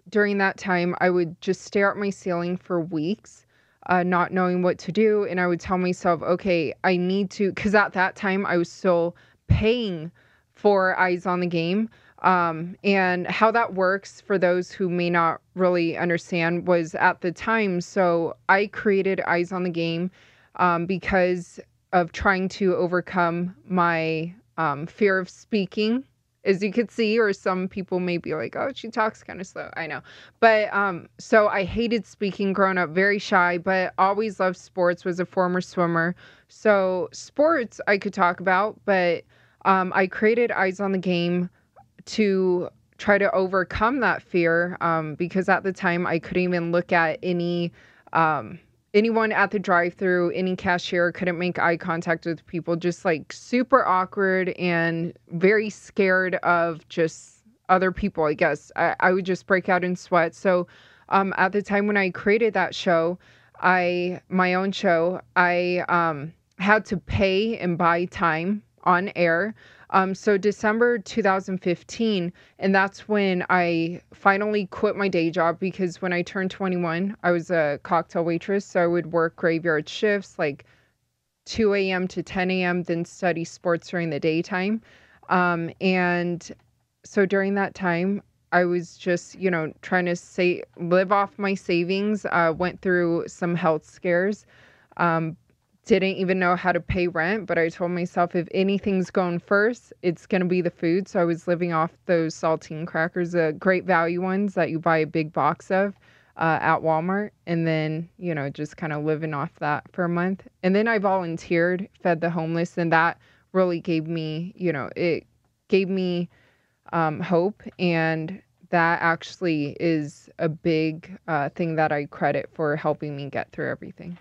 during that time, I would just stare at my ceiling for weeks, uh, not knowing what to do. And I would tell myself, okay, I need to, because at that time I was still paying for Eyes on the Game. Um, and how that works for those who may not really understand was at the time. So I created Eyes on the Game um, because of trying to overcome my um, fear of speaking as you could see, or some people may be like, oh, she talks kind of slow. I know. But um, so I hated speaking growing up, very shy, but always loved sports, was a former swimmer. So sports I could talk about, but um, I created Eyes on the Game to try to overcome that fear um, because at the time I couldn't even look at any. Um, anyone at the drive-through any cashier couldn't make eye contact with people just like super awkward and very scared of just other people i guess. I, I would just break out in sweat. So um, at the time when i created that show i my own show i um, had to pay and buy time on air um, so December 2015, and that's when I finally quit my day job because when I turned 21, I was a cocktail waitress. So I would work graveyard shifts like 2 a.m. to 10 a.m., then study sports during the daytime. Um, and so during that time, I was just, you know, trying to say live off my savings. Uh, went through some health scares. Um, didn't even know how to pay rent, but I told myself if anything's going first, it's going to be the food. So I was living off those saltine crackers, the great value ones that you buy a big box of uh, at Walmart. And then, you know, just kind of living off that for a month. And then I volunteered, fed the homeless, and that really gave me, you know, it gave me um, hope. And that actually is a big uh, thing that I credit for helping me get through everything.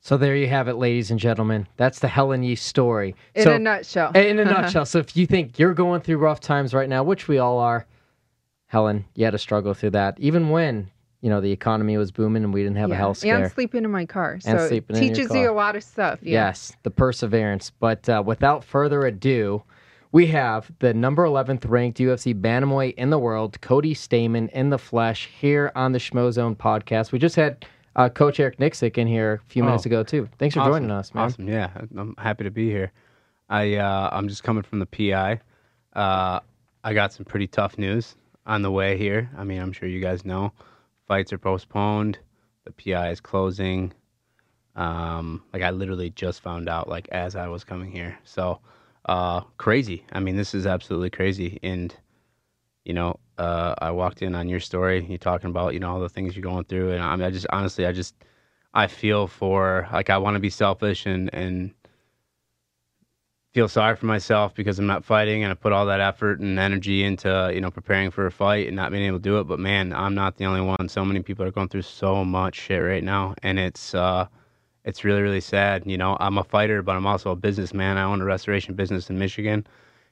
So there you have it, ladies and gentlemen. That's the Helen Yee story. In so, a nutshell. in a nutshell. So if you think you're going through rough times right now, which we all are, Helen, you had to struggle through that. Even when, you know, the economy was booming and we didn't have a Yeah, health scare. And sleeping in my car. And So sleeping it teaches you a lot of stuff. Yeah. Yes, the perseverance. But uh, without further ado, we have the number 11th ranked UFC bantamweight in the world, Cody Stamann in the flesh here on the Schmozone podcast. We just had uh, Coach Eric Nicksick in here a few minutes Oh, ago too. Thanks for Awesome. joining us, man. Awesome. Yeah, I'm happy to be here. I uh, I'm just coming from the PI. Uh, I got some pretty tough news on the way here. I mean, I'm sure you guys know fights are postponed. The PI is closing. Um, like I literally just found out like as I was coming here. So uh, crazy. I mean, this is absolutely crazy. And you know, uh, I walked in on your story. You talking about you know all the things you're going through, and I mean, I just honestly, I just I feel for like I want to be selfish and and feel sorry for myself because I'm not fighting and I put all that effort and energy into you know preparing for a fight and not being able to do it. But man, I'm not the only one. So many people are going through so much shit right now, and it's uh, it's really really sad. You know, I'm a fighter, but I'm also a businessman. I own a restoration business in Michigan,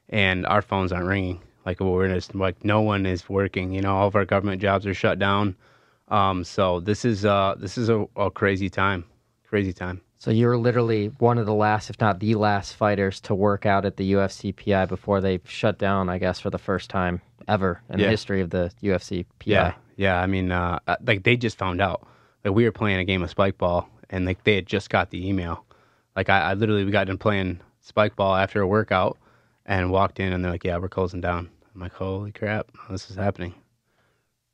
and our phones aren't ringing. Like we're like no one is working. You know, all of our government jobs are shut down. Um, so this is uh, this is a, a crazy time, crazy time. So you're literally one of the last, if not the last, fighters to work out at the UFCPI before they shut down. I guess for the first time ever in the history of the UFC PI. Yeah, yeah. I mean, uh, uh, like they just found out. that we were playing a game of spike ball, and like they had just got the email. Like I, I literally we got done playing spike ball after a workout, and walked in, and they're like, "Yeah, we're closing down." I'm like, "Holy crap, this is happening."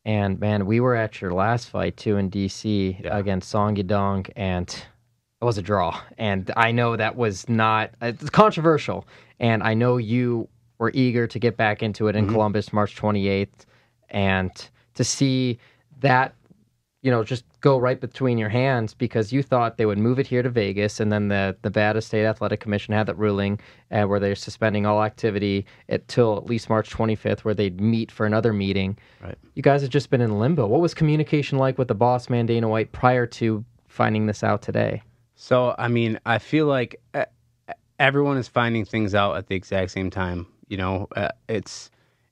And man, we were at your last fight too in DC Yeah. against Song Yadong, and it was a draw. And I know that was not it's controversial, and I know you were eager to get back into it in Mm-hmm. Columbus, March 28th, and to see that, you know, just go right between your hands because you thought they would move it here to Vegas, and then the Nevada State Athletic Commission had that ruling uh, where they're suspending all activity until at least March 25th, where they'd meet for another meeting. Right. You guys have just been in limbo. What was communication like with the boss man Dana White prior to finding this out today? So I mean, I feel like uh, everyone is finding things out at the exact same time. You know, uh, it's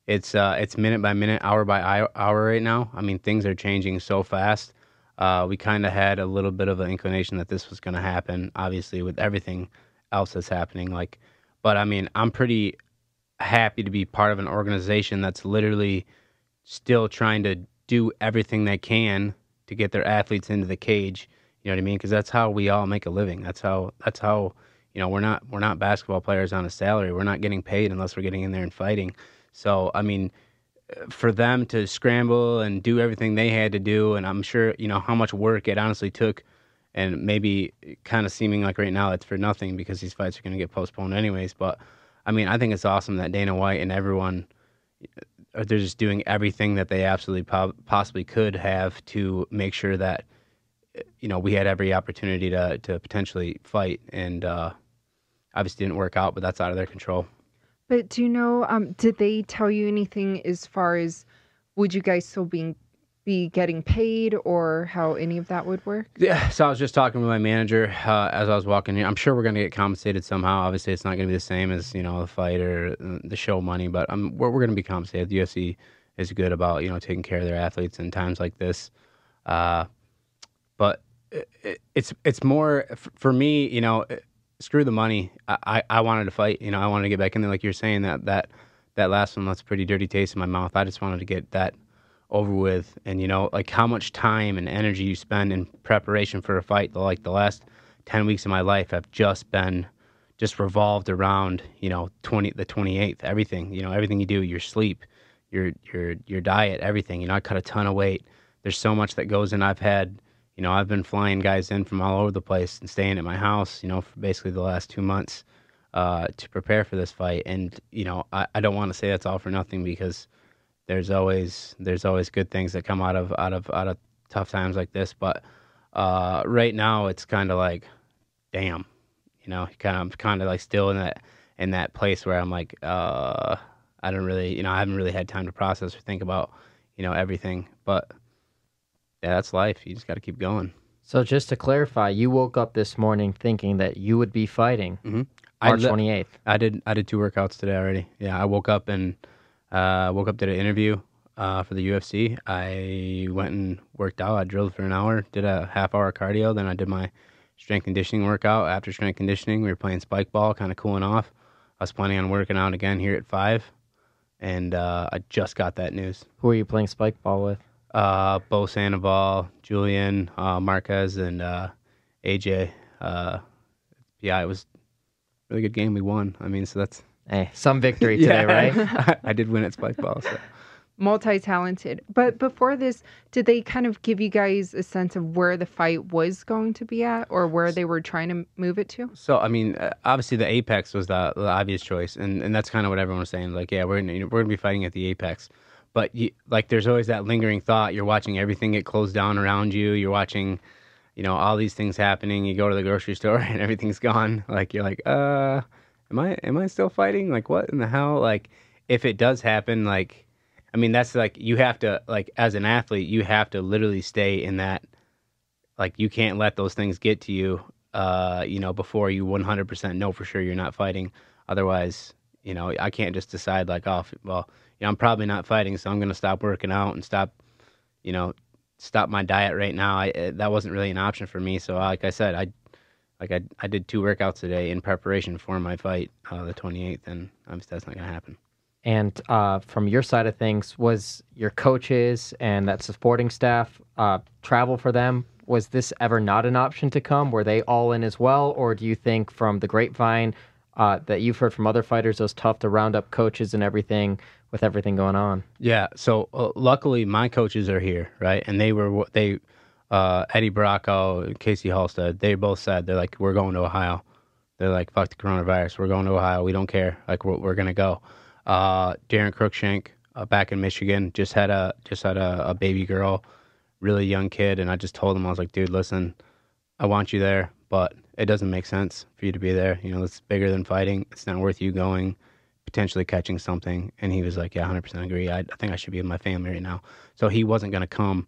it's uh, it's minute by minute, hour by hour right now. I mean, things are changing so fast. Uh, we kind of had a little bit of an inclination that this was going to happen. Obviously, with everything else that's happening, like, but I mean, I'm pretty happy to be part of an organization that's literally still trying to do everything they can to get their athletes into the cage. You know what I mean? Because that's how we all make a living. That's how. That's how. You know, we're not we're not basketball players on a salary. We're not getting paid unless we're getting in there and fighting. So I mean, for them to scramble and do everything they had to do, and I'm sure you know how much work it honestly took, and maybe kind of seeming like right now it's for nothing because these fights are going to get postponed anyways. But I mean, I think it's awesome that Dana White and everyone are they're just doing everything that they absolutely po- possibly could have to make sure that you know we had every opportunity to to potentially fight, and uh, obviously didn't work out, but that's out of their control. But do you know, um, did they tell you anything as far as would you guys still being be getting paid or how any of that would work? Yeah, so I was just talking with my manager uh, as I was walking here. I'm sure we're going to get compensated somehow. Obviously, it's not going to be the same as you know the fight or uh, the show money, but um, we're, we're going to be compensated. The UFC is good about you know taking care of their athletes in times like this. Uh, but it, it, it's it's more for me. You know, uh, screw the money. I, I I wanted to fight. You know, I wanted to get back in there. Like you're saying that that that last one left a pretty dirty taste in my mouth. I just wanted to get that over with and you know like how much time and energy you spend in preparation for a fight the, like the last 10 weeks of my life have just been just revolved around you know 20 the 28th everything you know everything you do your sleep your your your diet everything you know I cut a ton of weight there's so much that goes in I've had you know I've been flying guys in from all over the place and staying at my house you know for basically the last 2 months uh, to prepare for this fight and you know I, I don't want to say that's all for nothing because there's always there's always good things that come out of out of out of tough times like this. But uh, right now, it's kind of like, damn, you know, kind of kind of like still in that in that place where I'm like, uh, I don't really, you know, I haven't really had time to process or think about, you know, everything. But yeah, that's life. You just got to keep going. So just to clarify, you woke up this morning thinking that you would be fighting Mm-hmm. March twenty eighth. I did. I did two workouts today already. Yeah, I woke up and uh, woke up did an interview uh, for the UFC. I went and worked out. I drilled for an hour, did a half hour cardio, then I did my strength conditioning workout. After strength conditioning, we were playing spike ball, kind of cooling off. I was planning on working out again here at five, and uh, I just got that news. Who are you playing spike ball with? Uh, Bo Sandoval, Julian uh, Marquez, and uh, AJ. Uh, yeah, it was a really good game. We won. I mean, so that's Hey, some victory today, right? right? I did win at Spike Ball. So. multi-talented. But before this, did they kind of give you guys a sense of where the fight was going to be at, or where they were trying to move it to? so I mean, uh, obviously the Apex was the, the obvious choice, and, and that's kind of what everyone was saying. Like, yeah, we're gonna, you know, we're gonna be fighting at the Apex, but you, like, there's always that lingering thought. You're watching everything get closed down around you. You're watching, you know, all these things happening. You go to the grocery store and everything's gone. Like, you're like, uh, am I am I still fighting? Like, what in the hell? Like, if it does happen, like. I mean, that's like you have to like as an athlete, you have to literally stay in that. Like you can't let those things get to you. Uh, you know, before you 100% know for sure you're not fighting. Otherwise, you know, I can't just decide like, oh, well, you know, I'm probably not fighting, so I'm gonna stop working out and stop, you know, stop my diet right now. I uh, that wasn't really an option for me. So, like I said, I. Like I, I did two workouts today in preparation for my fight, uh, the 28th, and that's not gonna happen. And uh, from your side of things, was your coaches and that supporting staff uh, travel for them? Was this ever not an option to come? Were they all in as well, or do you think from the grapevine uh, that you've heard from other fighters, was tough to round up coaches and everything with everything going on? Yeah. So uh, luckily, my coaches are here, right? And they were they, uh, Eddie Baracco, Casey Halstead. They both said they're like, we're going to Ohio. They're like, fuck the coronavirus. We're going to Ohio. We don't care. Like we're, we're gonna go. Uh, Darren Crookshank uh, back in Michigan just had a just had a, a baby girl, really young kid, and I just told him I was like, dude, listen, I want you there, but it doesn't make sense for you to be there. You know, it's bigger than fighting. It's not worth you going, potentially catching something. And he was like, yeah, 100% agree. I, I think I should be with my family right now. So he wasn't going to come,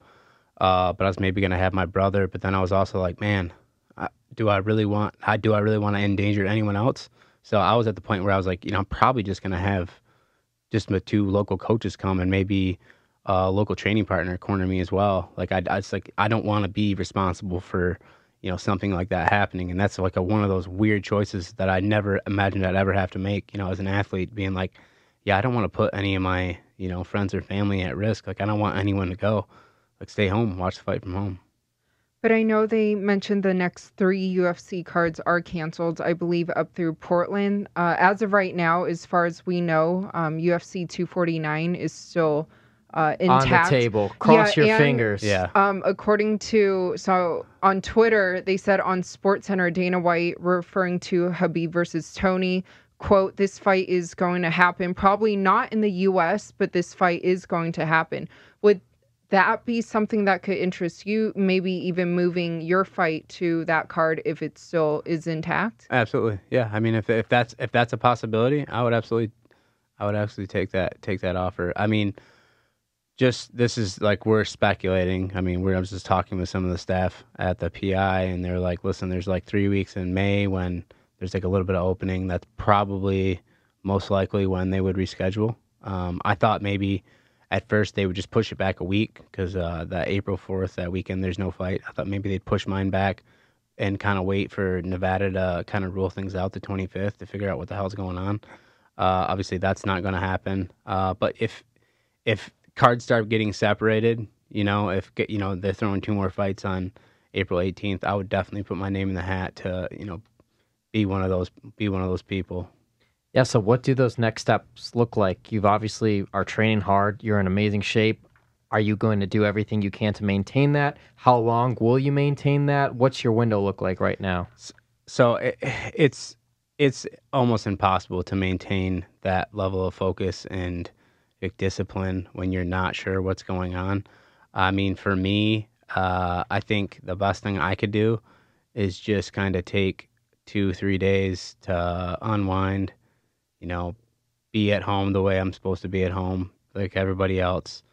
uh, but I was maybe going to have my brother. But then I was also like, man, I, do I really want, I, do I really want to endanger anyone else? So I was at the point where I was like, you know, I'm probably just going to have just my two local coaches come and maybe a local training partner corner me as well. Like I, I just like I don't want to be responsible for you know something like that happening, and that's like a, one of those weird choices that I never imagined I'd ever have to make. You know, as an athlete, being like, yeah, I don't want to put any of my you know friends or family at risk. Like I don't want anyone to go. Like stay home, watch the fight from home. But I know they mentioned the next three UFC cards are canceled, I believe, up through Portland. Uh, as of right now, as far as we know, um, UFC 249 is still uh, intact. On the table. Cross Yeah, your and- fingers. Yeah. Um, according to so on Twitter, they said on SportsCenter, Dana White referring to Khabib versus Tony, quote, "This fight is going to happen. Probably not in the U.S., but this fight is going to happen." Would that be something that could interest you? Maybe even moving your fight to that card if it still is intact. Absolutely, yeah. I mean, if if that's if that's a possibility, I would absolutely, I would absolutely take that take that offer. I mean, just this is like we're speculating. I mean, we're I was just talking with some of the staff at the PI, and they're like, "Listen, there's like three weeks in May when there's like a little bit of opening. That's probably most likely when they would reschedule." Um, I thought maybe at first they would just push it back a week because uh, that April 4th, that weekend, there's no fight. I thought maybe they'd push mine back and kind of wait for Nevada to kind of rule things out the 25th to figure out what the hell's going on. Uh, obviously, that's not going to happen. Uh, but if if cards start getting separated, you know, if you know they're throwing two more fights on April 18th, I would definitely put my name in the hat to you know be one of those be one of those people. Yeah, so what do those next steps look like? You've obviously are training hard. You're in amazing shape. Are you going to do everything you can to maintain that? How long will you maintain that? What's your window look like right now? so it, it's it's almost impossible to maintain that level of focus and discipline when you're not sure what's going on. I mean, for me, uh, I think the best thing I could do is just kind of take two, three days to unwind, you know, be at home the way I'm supposed to be at home, like everybody else.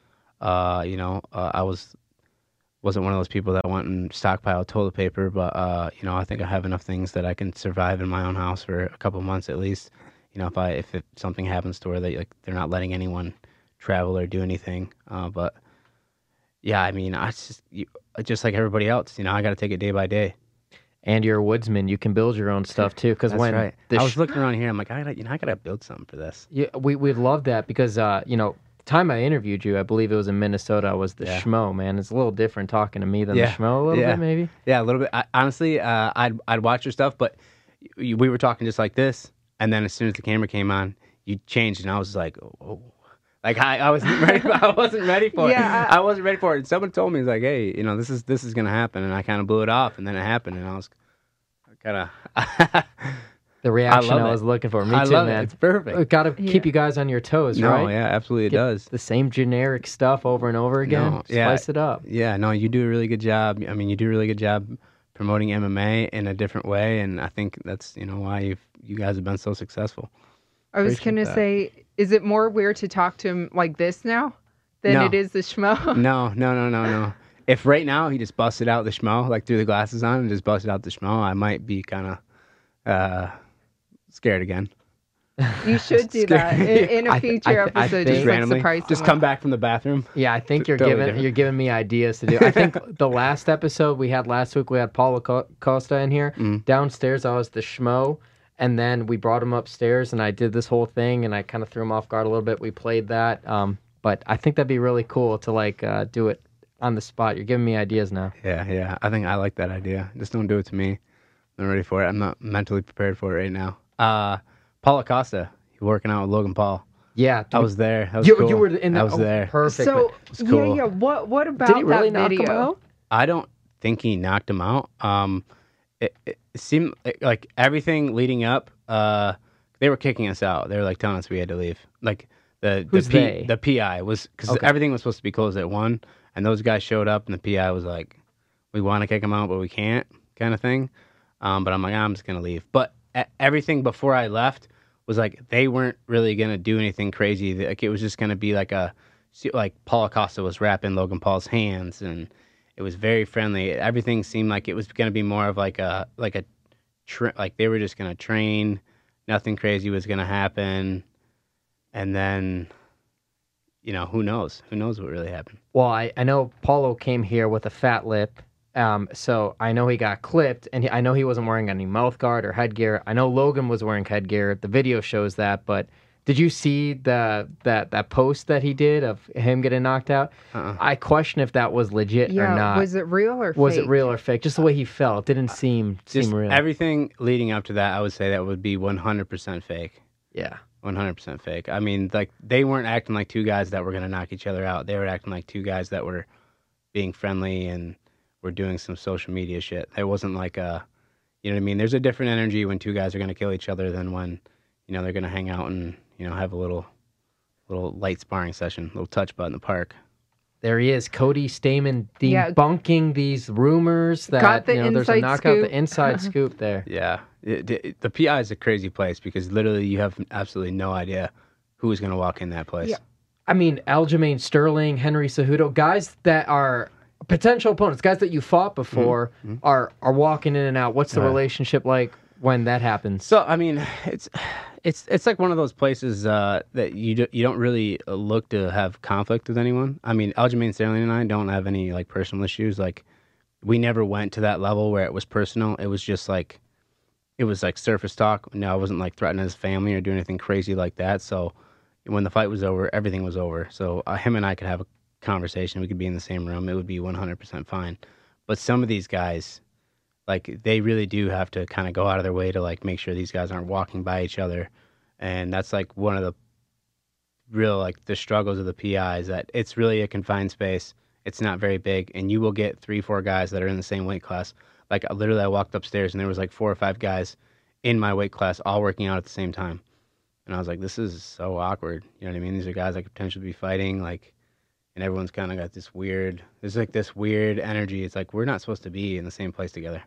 Uh, you know, uh, I was wasn't one of those people that went and stockpiled toilet paper, but uh, you know, I think I have enough things that I can survive in my own house for a couple months at least. You know, if I if it, something happens to where they like they're not letting anyone travel or do anything, uh, but yeah, I mean, I just you, just like everybody else, you know, I got to take it day by day. And you're a woodsman. You can build your own stuff too. Because when right. the I was looking around here, I'm like, I gotta, you know, I gotta build something for this. Yeah, we we love that because uh, you know, time I interviewed you, I believe it was in Minnesota. I was the Yeah. schmo man. It's a little different talking to me than Yeah. the schmo a little Yeah. bit, maybe. Yeah, a little bit. I, honestly, uh, I'd I'd watch your stuff, but y- we were talking just like this, and then as soon as the camera came on, you changed, and I was like, oh. Like I, I wasn't ready. For, I wasn't ready for Yeah, it. I, wasn't ready for it. And someone told me, "It's like, hey, you know, this is this is gonna happen," and I kind of blew it off, and then it happened, and I was kind of. The reaction I, love it. was looking for. Me I too, love man. it. It's perfect. Got to Yeah. keep you guys on your toes, no, right? yeah, absolutely, it Get does. The same generic stuff over and over again. No, yeah. Spice it up. Yeah, no, you do a really good job. I mean, you do a really good job promoting MMA in a different way, and I think that's you know why you you guys have been so successful. I was Appreciate gonna that. say, is it more weird to talk to him like this now than No. it is the schmo? No, no, no, no, no. If right now he just busted out the schmo, like threw the glasses on and just busted out the schmo, I might be kind of uh, scared again. You should do that in, in I a th- future I th- I episode. think- Just like randomly, surprise just someone. come back from the bathroom. Yeah, I think you're Totally giving different. you're giving me ideas to do. I think the last episode we had last week we had Paulo Co- Costa in here. Mm. Downstairs I was the schmo, and then we brought him upstairs and I did this whole thing and I kind of threw him off guard a little bit. We played that, um, but I think that'd be really cool to like uh, do it on the spot. You're giving me ideas now. Yeah, yeah. I think I like that idea. Just don't do it to me. I'm ready for it. I'm not mentally prepared for it right now. Uh, Paulo Costa, you working out with Logan Paul. Yeah, I was there. That was you, cool. you were in the I was oh, there. Perfect. So It's cool. yeah, yeah. What what about did he really that knock video? him out? I don't think he knocked him out. Um, it, it seemed like- like everything leading up. Uh, they were kicking us out. They were like telling us we had to leave. Like the Who's the, P, they? the PI was because Okay. everything was supposed to be closed at one, and those guys showed up, and the PI was like, "We want to kick him out, but we can't," kind of thing. Um, but I'm like, I'm just gonna leave. But everything before I left was like they weren't really gonna do anything crazy. Like it was just gonna be like a like Paulo Costa was wrapping Logan Paul's hands, and it was very friendly. Everything seemed like it was gonna be more of like a like a tra- like they were just gonna train. Nothing crazy was gonna happen, and then you know who knows? Who knows what really happened? Well, I, I know Paulo came here with a fat lip. Um, so I know he got clipped, and he, I know he wasn't wearing any mouth guard or headgear. I know Logan was wearing headgear. The video shows that, but did you see the that that post that he did of him getting knocked out? Uh-uh. I question if that was legit Yeah, or not. was it real or Was it fake? real or fake? Just the way he felt didn't seem Just seem real. everything leading up to that, I would say that would be 100% fake. yeah. 100% fake. I mean, like they weren't acting like two guys that were going to knock each other out. They were acting like two guys that were being friendly and were doing some social media shit. It wasn't like a, you know what I mean? There's a different energy when two guys are going to kill each other than when, you know, they're going to hang out and, you know, have a little little light sparring session, little touch butt in the park. There he is, Cody Stamann Yeah. debunking these rumors that Got the you know, there's a inside knockout, scoop. the inside scoop there. Yeah. It, it, the PI is a crazy place because literally you have absolutely no idea who is going to walk in that place. Yeah. I mean, Aljamain Sterling, Henry Cejudo, guys that are potential opponents, guys that you fought before, are are walking in and out. What's the Yeah. relationship like when that happens? So I mean, it's it's it's like one of those places uh, that you do, you don't really uh, look to have conflict with anyone. I mean, Aljamain Sterling and I don't have any like personal issues. Like we never went to that level where it was personal. It was just like it was like surface talk. No, I wasn't like threatening his family or doing anything crazy like that. So when the fight was over, everything was over. So uh, him and I could have a conversation. We could be in the same room. It would be 100% fine. But some of these guys, like they really do have to kind of go out of their way to like make sure these guys aren't walking by each other and that's like one of the real like the struggles of the pi is that it's really a confined space it's not very big and you will get three four guys that are in the same weight class like literally i walked upstairs and there was like four or five guys in my weight class all working out at the same time and i was like this is so awkward you know what i mean these are guys that could potentially be fighting like and everyone's kind of got this weird there's like this weird energy it's like we're not supposed to be in the same place together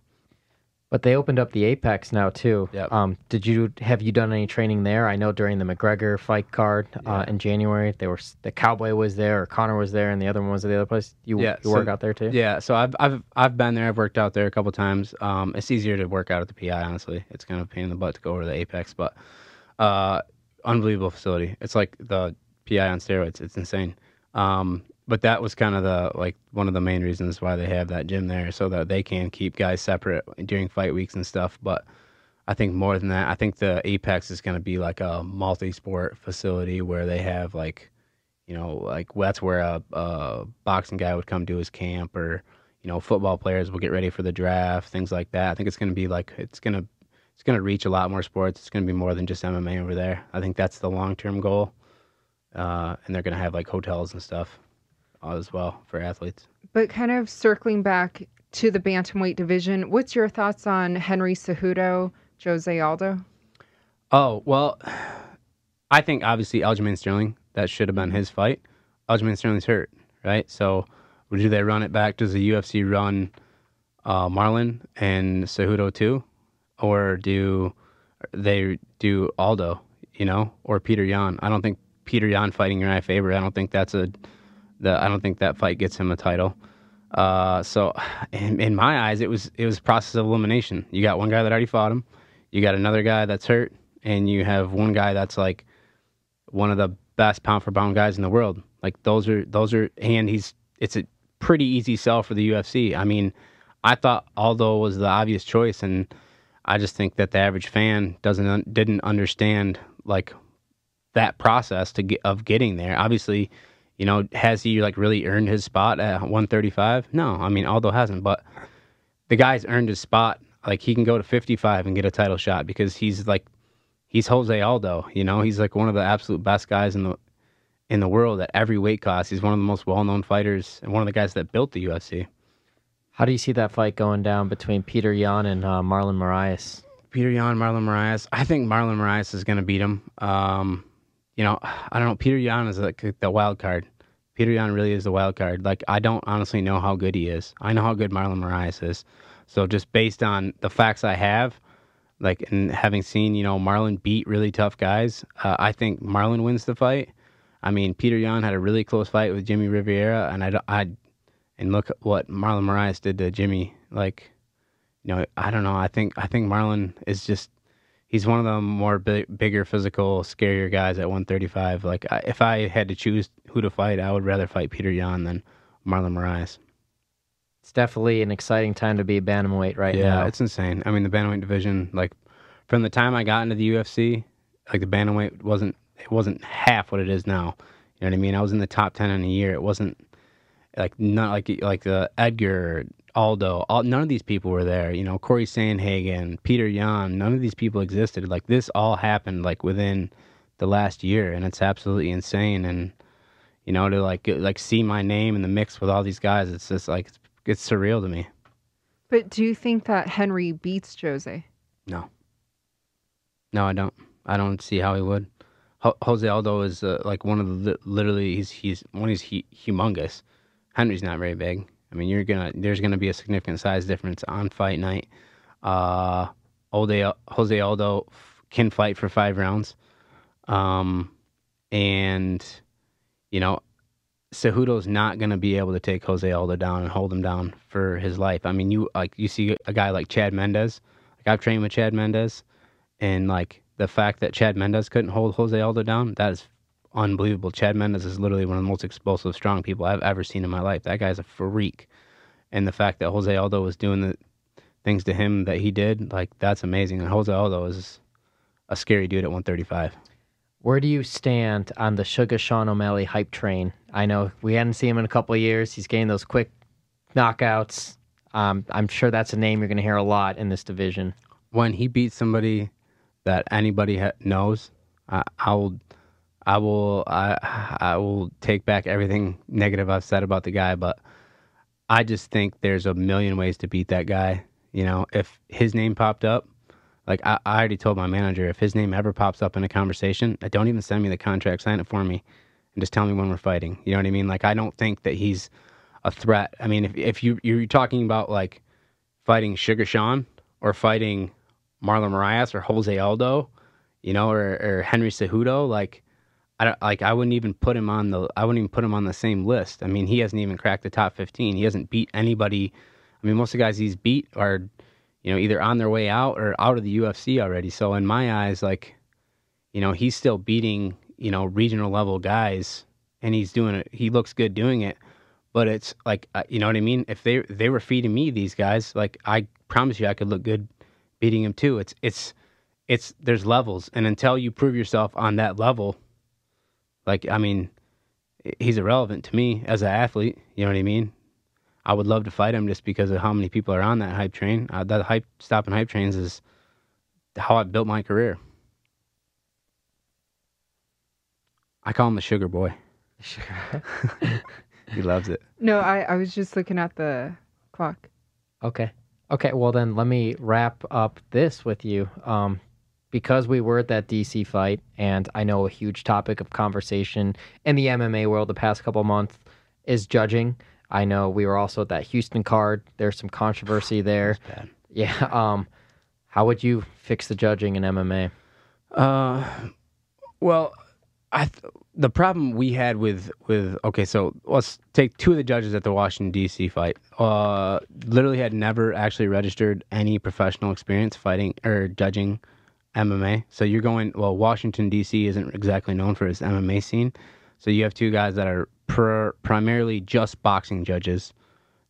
But they opened up the Apex now too. Yep. Um, did you have you done any training there? I know during the McGregor fight card uh, in January, they were the Cowboy was there, or Conor was there, and the other one was at the other place. You, Yeah, you work out there too. Yeah, so I've I've I've been there. I've worked out there a couple times. Um, it's easier to work out at the PI. Honestly, it's kind of a pain in the butt to go over to the Apex, but uh, unbelievable facility. It's like the PI on steroids. It's insane. Um, but that was kind of the like one of the main reasons why they have that gym there, so that they can keep guys separate during fight weeks and stuff. But I think more than that, I think the Apex is going to be like a multi-sport facility where they have like you know, like that's where a, a boxing guy would come do his camp, or you know, football players will get ready for the draft, things like that. I think it's going to be like it's going to it's going to reach a lot more sports. It's going to be more than just MMA over there. I think that's the long term goal, uh, and they're going to have like hotels and stuff as well for athletes. But kind of circling back to the bantamweight division, what's your thoughts on Henry Cejudo, Jose Aldo? Oh well, I think obviously Aljamain Sterling that should have been his fight. Aljamain Sterling's hurt, right? So do they run it back? Does the UFC run uh, Marlon and Cejudo too, or do they do Aldo? You know, or Petr Yan? I don't think Petr Yan fighting Uriah Faber. I don't think that's a the. I don't think that fight gets him a title. Uh, so in, in my eyes, it was it was process of elimination. You got one guy that already fought him. You got another guy that's hurt, and you have one guy that's like one of the best pound for pound guys in the world. Like those are those are, and he's it's a pretty easy sell for the UFC. I mean, I thought Aldo was the obvious choice, and I just think that the average fan doesn't didn't understand like that process to get of getting there. Obviously, you know, has he like really earned his spot at 135? No, I mean Aldo hasn't, but the guy's earned his spot. Like he can go to 55 and get a title shot because he's like he's Jose Aldo. You know, he's like one of the absolute best guys in the in the world at every weight class. He's one of the most well known fighters and one of the guys that built the UFC. How do you see that fight going down between Petr Yan and uh, Marlon Moraes? Petr Yan, Marlon Moraes. I think Marlon Moraes is going to beat him. Um, you know, I don't know. Petr Yan is like the wild card. Petr Yan really is the wild card. Like, I don't honestly know how good he is. I know how good Marlon Moraes is. So just based on the facts I have, like, and having seen, you know, Marlon beat really tough guys, uh, I think Marlon wins the fight. I mean, Petr Yan had a really close fight with Jimmy Rivera, and I, I, and look at what Marlon Moraes did to Jimmy. Like, you know, I don't know. I think I think Marlon is just he's one of the more big, bigger, physical, scarier guys at 135. Like, I, if I had to choose who to fight, I would rather fight Petr Yan than Marlon Moraes. It's definitely an exciting time to be a bantamweight right yeah, now. it's insane. I mean, the bantamweight division, like, from the time I got into the UFC, like the bantamweight wasn't it wasn't half what it is now. You know what I mean? I was in the top ten in a year. It wasn't like not like like the Edgar, Aldo, all, none of these people were there. You know, Cory Sandhagen, Petr Yan, none of these people existed. Like this all happened like within the last year, and it's absolutely insane. And you know, to like like see my name in the mix with all these guys, it's just like it's, it's surreal to me. But do you think that Henry beats Jose? No. No, I don't. I don't see how he would. Ho- Jose Aldo is uh, like one of the li- literally he's he's one he's hu- humongous. Henry's not very big. I mean, you're gonna there's gonna be a significant size difference on fight night. Uh, Jose Jose Aldo can fight for five rounds, um, and you know, Cejudo's not gonna be able to take Jose Aldo down and hold him down for his life. I mean, you like you see a guy like Chad Mendes. Like I've trained with Chad Mendes, and like the fact that Chad Mendes couldn't hold Jose Aldo down, that is unbelievable. Chad Mendes is literally one of the most explosive, strong people I've ever seen in my life. That guy's a freak, and the fact that Jose Aldo was doing the things to him that he did, like that's amazing. And Jose Aldo is a scary dude at 135. Where do you stand on the Sugar Sean O'Malley hype train? I know we hadn't seen him in a couple of years. He's getting those quick knockouts. Um, I'm sure that's a name you're going to hear a lot in this division. when he beats somebody that anybody ha- knows, I, I will, I will, I, I will take back everything negative I've said about the guy. But I just think there's a million ways to beat that guy. You know, if his name popped up, like I, I already told my manager, if his name ever pops up in a conversation, don't even send me the contract, sign it for me, and just tell me when we're fighting. You know what I mean? Like I don't think that he's a threat. I mean, if if you you're talking about like fighting Sugar Sean or fighting Marlon Moraes or Jose Aldo, you know, or, or Henry Cejudo, like I don't, like I wouldn't even put him on the I wouldn't even put him on the same list. I mean, he hasn't even cracked the top 15. He hasn't beat anybody. I mean, most of the guys he's beat are you know, either on their way out or out of the UFC already. So in my eyes, like, you know, he's still beating, you know, regional level guys and he's doing it. He looks good doing it. But it's like, uh, you know what I mean? If they they were feeding me these guys, like I promise you, I could look good beating him too. It's it's it's there's levels, and until you prove yourself on that level, like I mean, he's irrelevant to me as an athlete. You know what I mean? I would love to fight him just because of how many people are on that hype train. Uh, that hype stopping hype trains is how I built my career. I call him the sugar boy. Sugar. he loves it. No, I, I was just looking at the clock. Okay. Okay. Well, then let me wrap up this with you. Um, because we were at that DC fight, and I know a huge topic of conversation in the MMA world the past couple months is judging. I know we were also at that Houston card. There's some controversy there. Yeah. Um, how would you fix the judging in MMA? Uh, well, I th- the problem we had with with okay, so let's take two of the judges at the Washington D.C. fight. Uh, literally had never actually registered any professional experience fighting or judging MMA. So you're going well. Washington D.C. isn't exactly known for its MMA scene. So you have two guys that are pr- primarily just boxing judges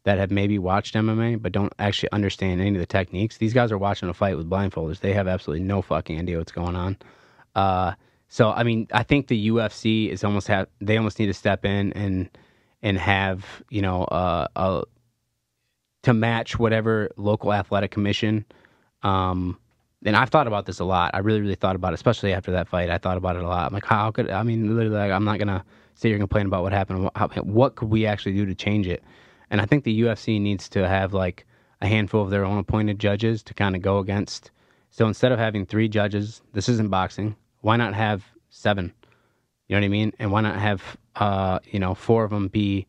that have maybe watched MMA but don't actually understand any of the techniques. These guys are watching a fight with blindfolders. They have absolutely no fucking idea what's going on. Uh, so I mean, I think the UFC is almost have they almost need to step in and and have you know uh, a to match whatever local athletic commission. Um, and I've thought about this a lot. I really, really thought about it, especially after that fight. I thought about it a lot. I'm like, how could I mean, literally, like, I'm not gonna sit here and complain about what happened. How, what could we actually do to change it? And I think the UFC needs to have like a handful of their own appointed judges to kind of go against. So instead of having three judges, this isn't boxing. Why not have seven? You know what I mean? And why not have uh, you know four of them be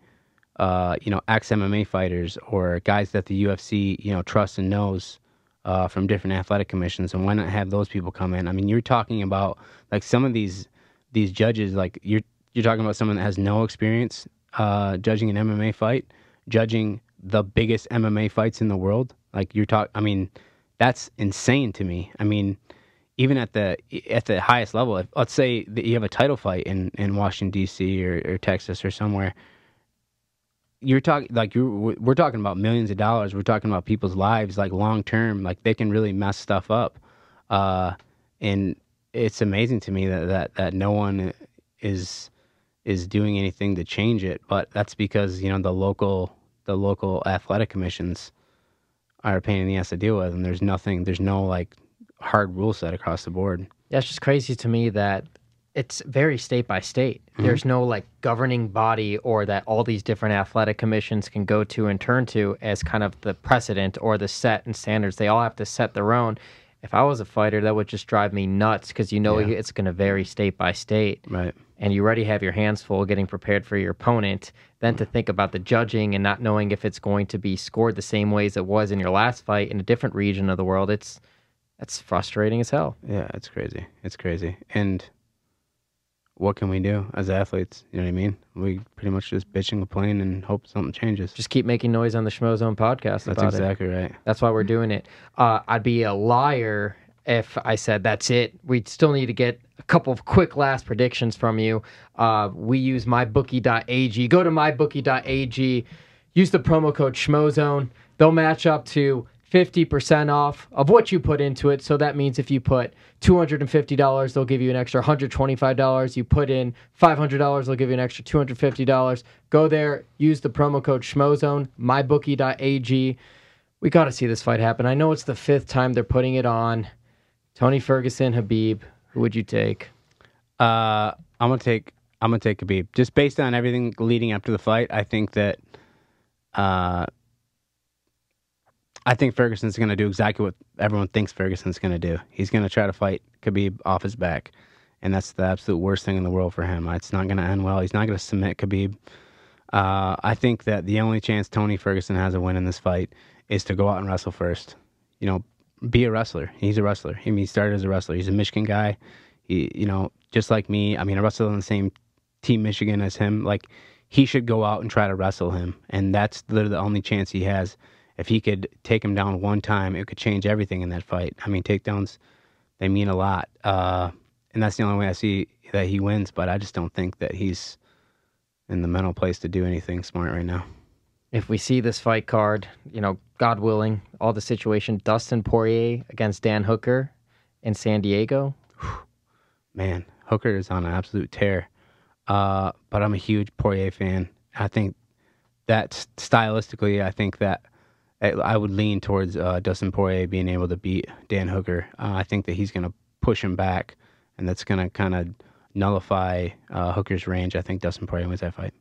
uh, you know ex MMA fighters or guys that the UFC you know trusts and knows uh, from different athletic commissions, and why not have those people come in? I mean, you're talking about like some of these these judges, like you're you're talking about someone that has no experience uh, judging an MMA fight, judging the biggest MMA fights in the world. Like you're talking, I mean, that's insane to me. I mean, even at the at the highest level, if, let's say that you have a title fight in in Washington D.C. Or, or Texas or somewhere, you're talking like you we're talking about millions of dollars. We're talking about people's lives, like long term. Like they can really mess stuff up, uh, and it's amazing to me that that that no one is is doing anything to change it. But that's because you know the local the local athletic commissions are a pain in the ass to deal with, and there's nothing. There's no like hard rule set across the board. It's just crazy to me that it's very state by state. Mm-hmm. There's no like governing body or that all these different athletic commissions can go to and turn to as kind of the precedent or the set and standards. They all have to set their own. If I was a fighter, that would just drive me nuts because you know yeah. it's going to vary state by state. Right. And you already have your hands full getting prepared for your opponent. Then to think about the judging and not knowing if it's going to be scored the same way as it was in your last fight in a different region of the world, it's that's frustrating as hell. Yeah, it's crazy. It's crazy. And what can we do as athletes? You know what I mean? We pretty much just bitch and complain and hope something changes. Just keep making noise on the Schmozone podcast. That's exactly it. right. That's why we're doing it. Uh, I'd be a liar if I said that's it. We still need to get a couple of quick last predictions from you. Uh, we use mybookie.ag. Go to mybookie.ag. Use the promo code SchmoZone. They'll match up to 50% off of what you put into it. So that means if you put $250, they'll give you an extra $125. You put in $500, they'll give you an extra $250. Go there, use the promo code SchmoZone, mybookie.ag. We got to see this fight happen. I know it's the fifth time they're putting it on. Tony Ferguson, Khabib, who would you take? Uh, I'm gonna take I'm gonna take Khabib. Just based on everything leading up to the fight, I think that uh, I think Ferguson's going to do exactly what everyone thinks Ferguson's going to do. He's going to try to fight Khabib off his back, and that's the absolute worst thing in the world for him. It's not going to end well. He's not going to submit Khabib. Uh, I think that the only chance Tony Ferguson has a win in this fight is to go out and wrestle first. You know, be a wrestler. He's a wrestler. I mean, he started as a wrestler. He's a Michigan guy. He, you know, just like me. I mean, I wrestled on the same team Michigan as him. Like he should go out and try to wrestle him, and that's the only chance he has. If he could take him down one time, it could change everything in that fight. I mean, takedowns they mean a lot, uh, and that's the only way I see that he wins. But I just don't think that he's in the mental place to do anything smart right now. If we see this fight card, you know, God willing, all the situation, Dustin Poirier against Dan Hooker in San Diego. Man, Hooker is on an absolute tear. Uh, but I'm a huge Poirier fan. I think that stylistically, I think that I would lean towards uh, Dustin Poirier being able to beat Dan Hooker. Uh, I think that he's going to push him back, and that's going to kind of nullify uh, Hooker's range. I think Dustin Poirier wins that fight.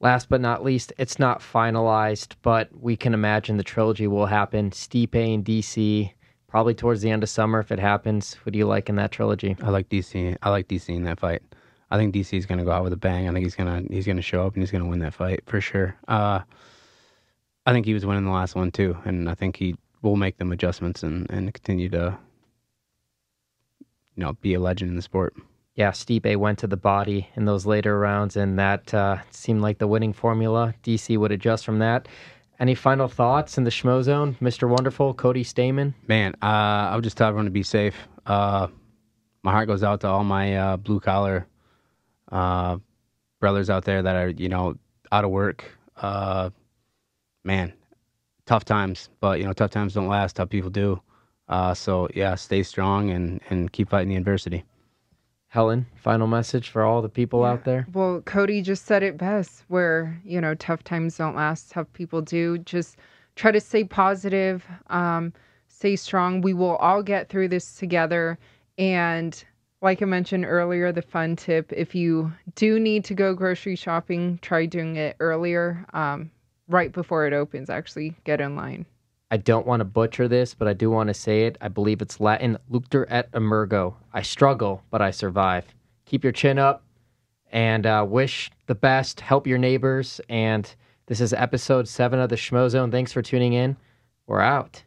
Last but not least, it's not finalized, but we can imagine the trilogy will happen. Stipe and DC, probably towards the end of summer if it happens. What do you like in that trilogy? I like DC. I like DC in that fight. I think DC is going to go out with a bang. I think he's gonna he's gonna show up and he's gonna win that fight for sure. Uh, I think he was winning the last one too, and I think he will make them adjustments and and continue to you know be a legend in the sport yeah, Stipe went to the body in those later rounds, and that uh, seemed like the winning formula. DC would adjust from that. Any final thoughts in the Schmozone, Mr. Wonderful, Cody Stamann? Man, uh, I would just tell everyone to be safe. Uh, my heart goes out to all my uh, blue collar uh, brothers out there that are, you know, out of work. Uh, man, tough times, but you know, tough times don't last. Tough people do. so yeah, stay strong and and keep fighting the adversity. Helen, final message for all the people yeah. out there? Well, Cody just said it best where, you know, tough times don't last, tough people do. Just try to stay positive, um, stay strong. We will all get through this together. And like I mentioned earlier, the fun tip if you do need to go grocery shopping, try doing it earlier, um, right before it opens. Actually, get in line. I don't want to butcher this, but I do want to say it. I believe it's Latin luctor et emergo. I struggle, but I survive. Keep your chin up and uh, wish the best. Help your neighbors. And this is episode seven of the Schmozone. Thanks for tuning in. We're out.